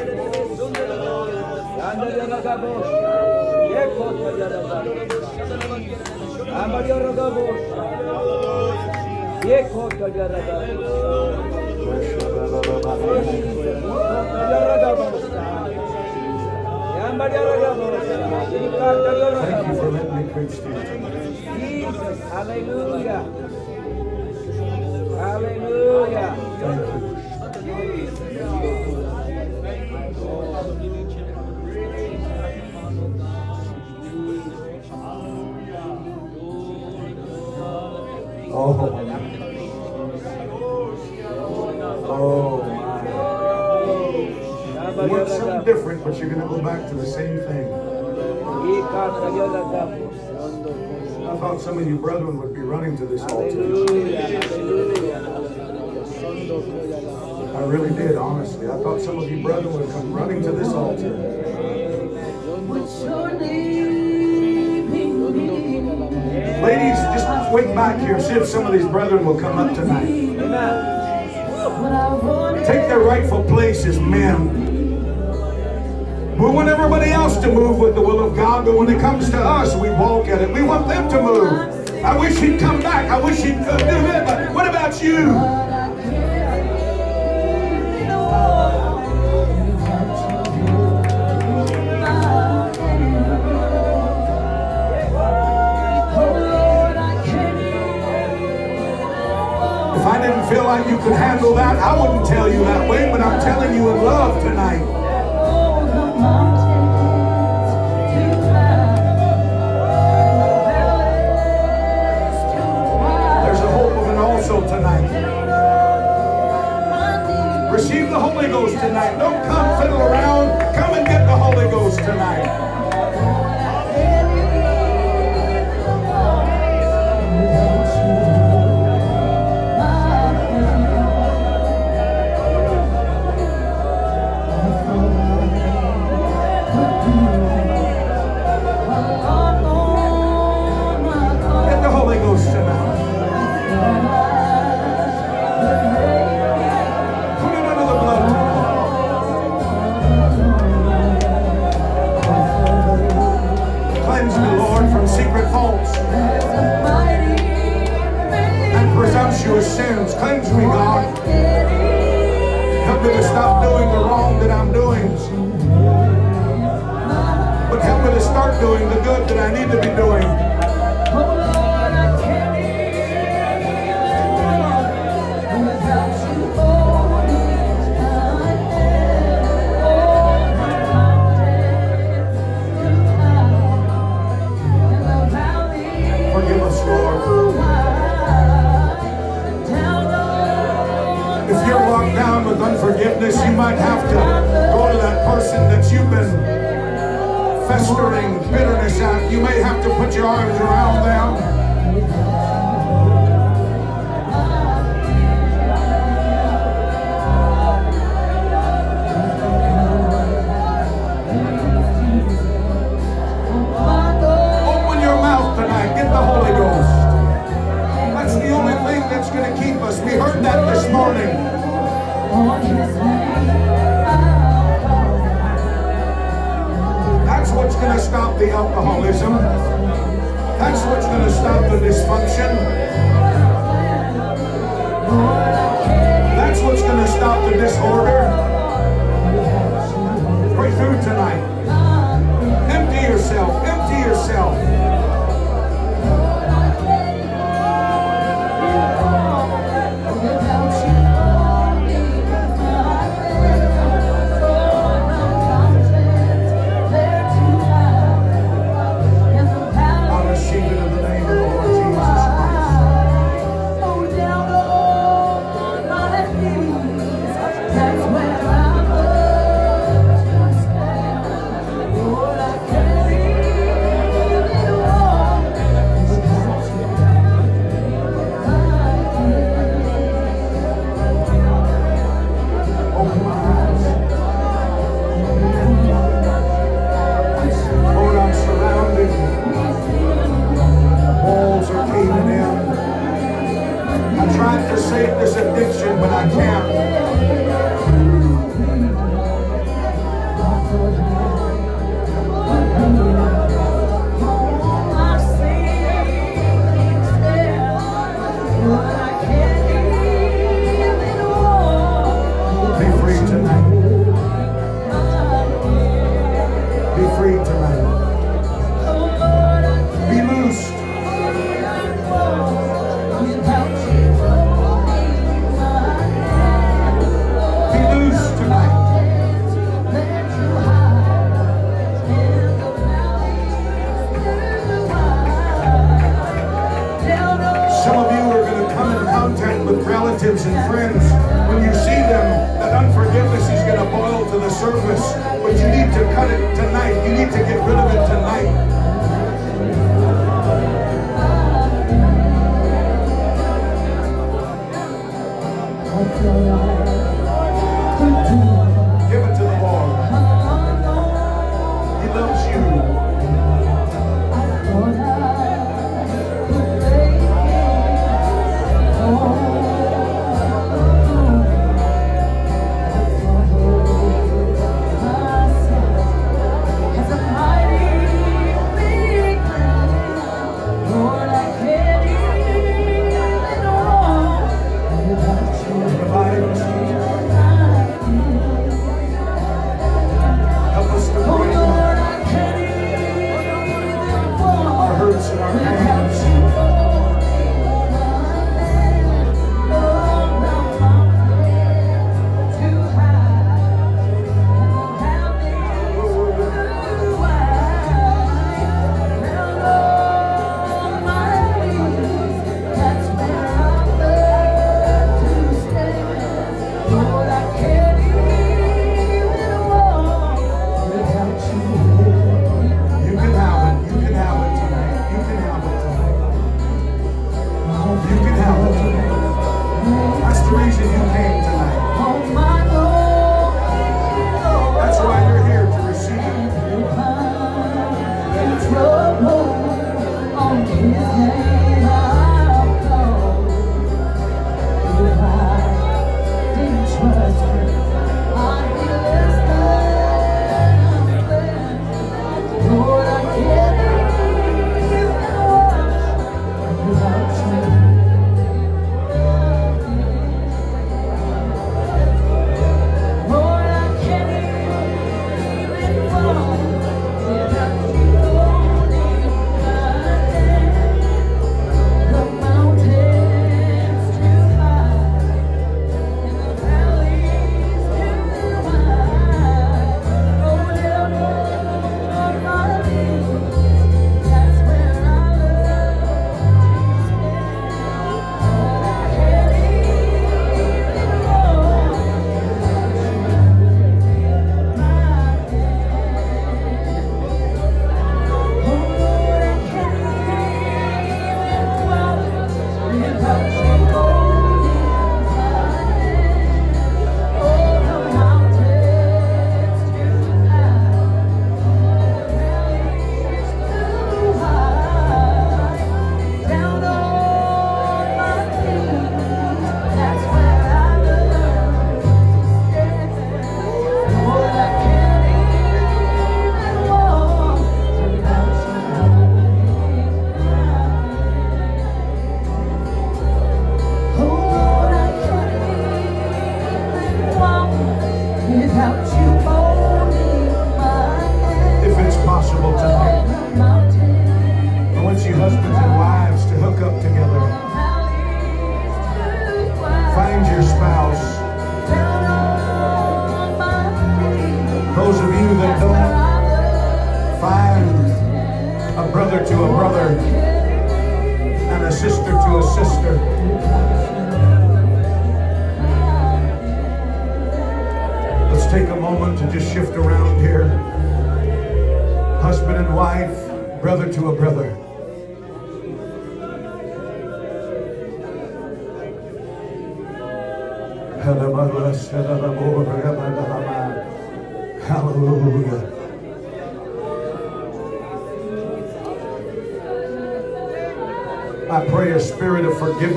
Thank you for letting me preach to you. Jesus. Oh. Oh, my. You want something different, but you're going to go back to the same thing. I thought some of you brethren would be running to this altar. I really did, honestly. I thought some of you brethren would come running to this altar. Ladies, just wait back here. See if some of these brethren will come up tonight. Take their rightful place as men. We want everybody else to move with the will of God, but when it comes to us, we balk at it. We want them to move. I wish he'd come back. I wish he'd do it. But what about you? Like you could handle that, I wouldn't tell you that way, but I'm telling you in love tonight. There's a hope of an also tonight. Receive the Holy Ghost tonight. Don't come fiddle around. Come and get the Holy Ghost tonight. Sins. Cleanse me, God. Help me to stop doing the wrong that I'm doing. But help me to start doing the good that I need to be doing.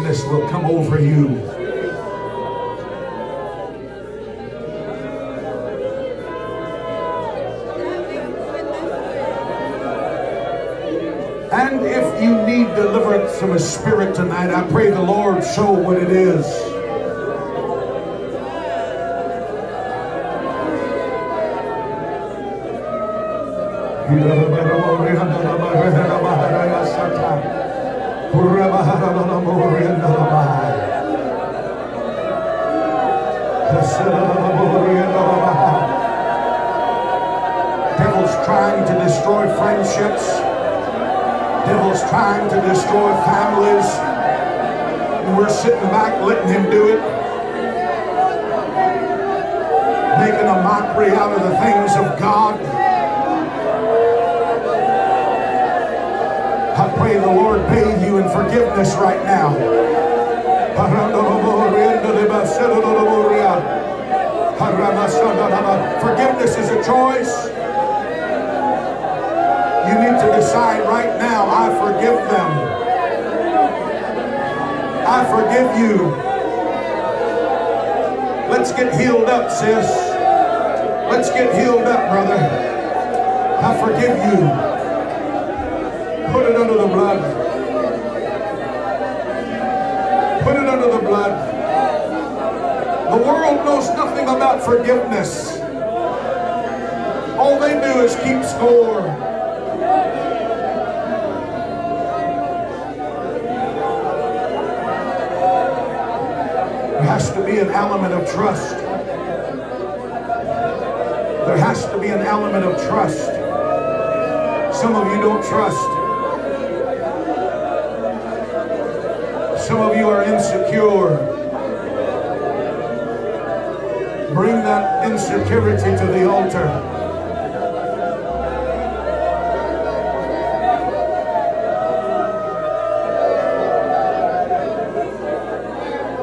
Of will come over you. Devil's trying to destroy families. And we're sitting back letting him do it. Making a mockery out of the things of God. I pray the Lord bathe you in forgiveness right now. Forgiveness is a choice. Forgive you. Let's get healed up, sis. Let's get healed up, brother. I forgive you. Put it under the blood. Put it under the blood. The world knows nothing about forgiveness. Trust. Some of you don't trust. Some of you are insecure. Bring that insecurity to the altar.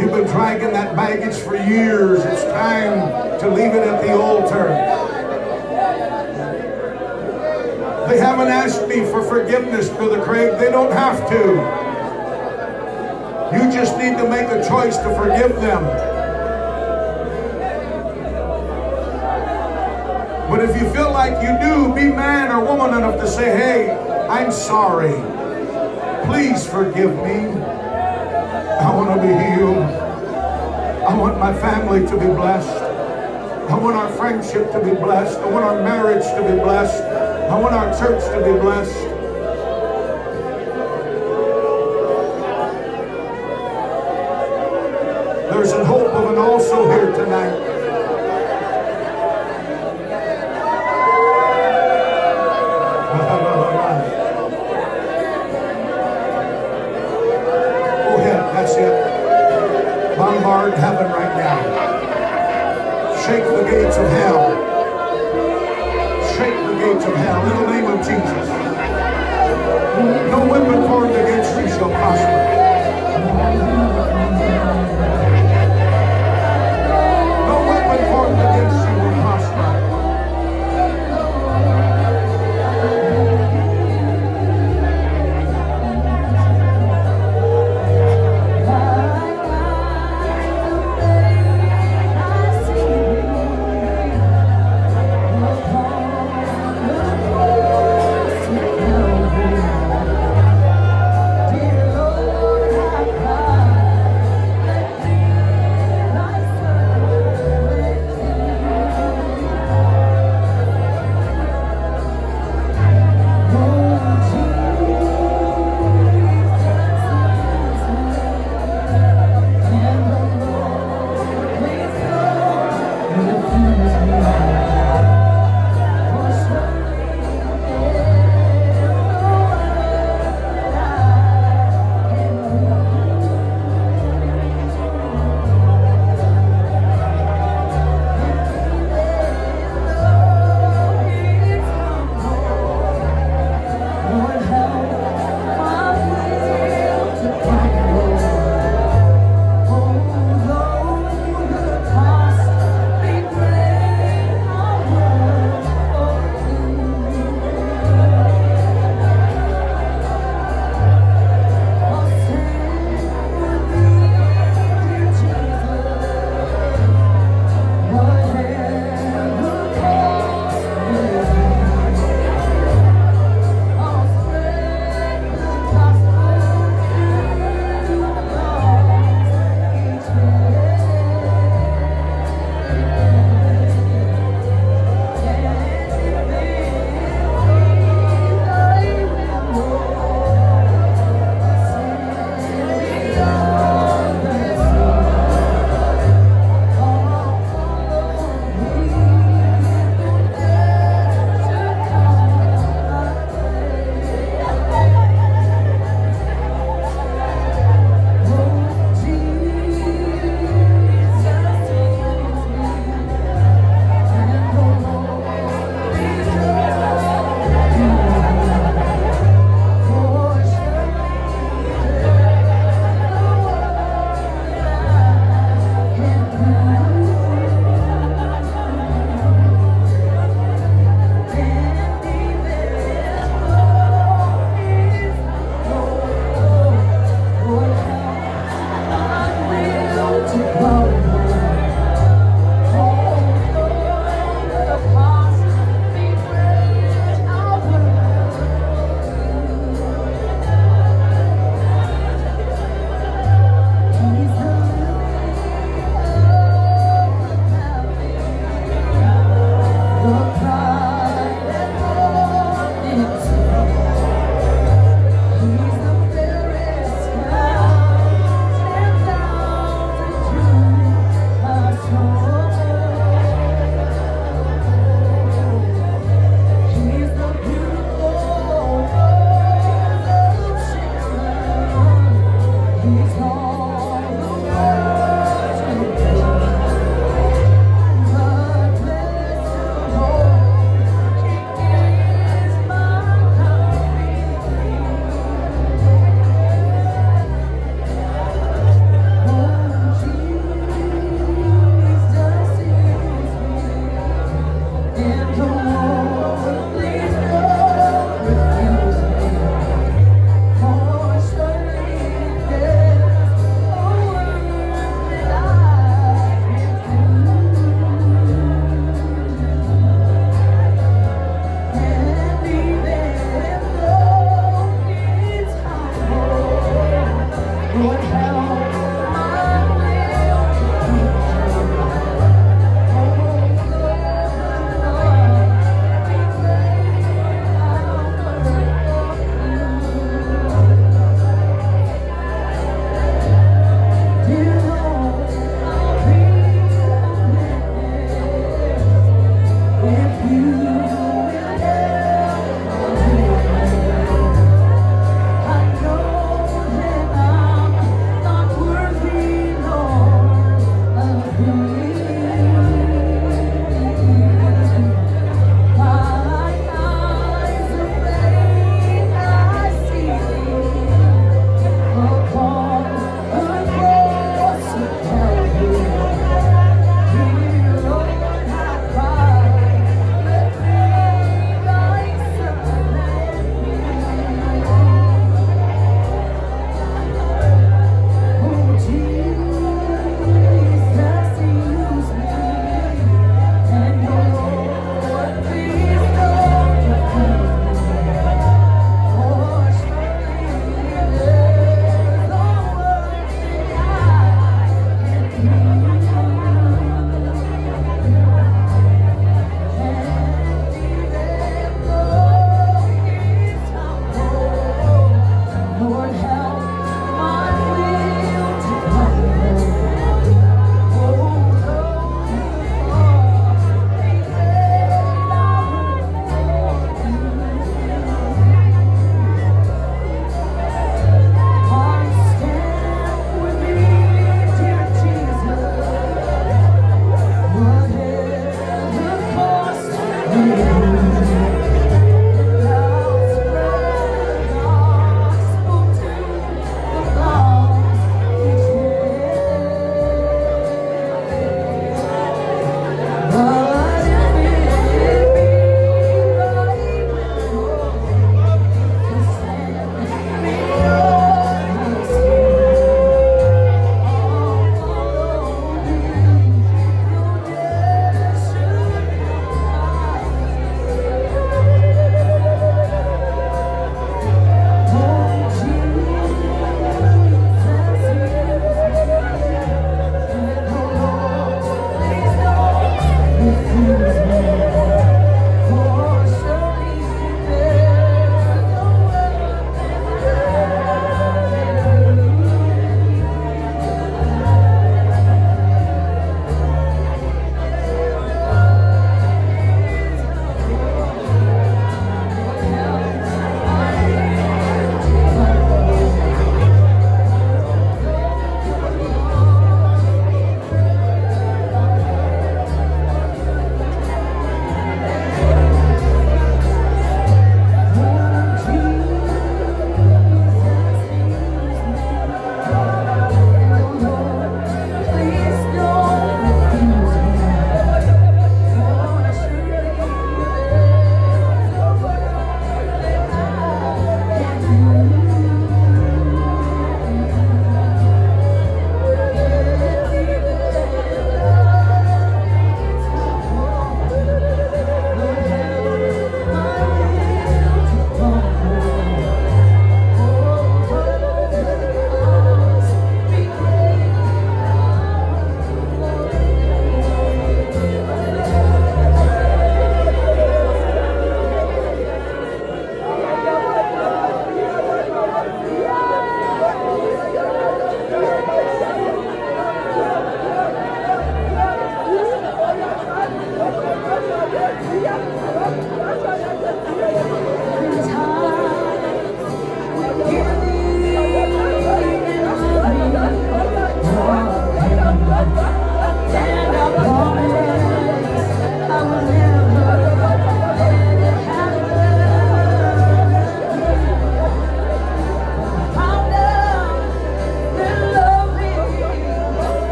You've been dragging that baggage for years. It's time to leave it at the altar. Haven't me for forgiveness, Brother Craig. They don't have to. You just need to make a choice to forgive them. But if you feel like you do, be man or woman enough to say, hey, I'm sorry. Please forgive me. I want to be healed. I want my family to be blessed. I want our friendship to be blessed. I want our marriage to be blessed. I want our church to be blessed.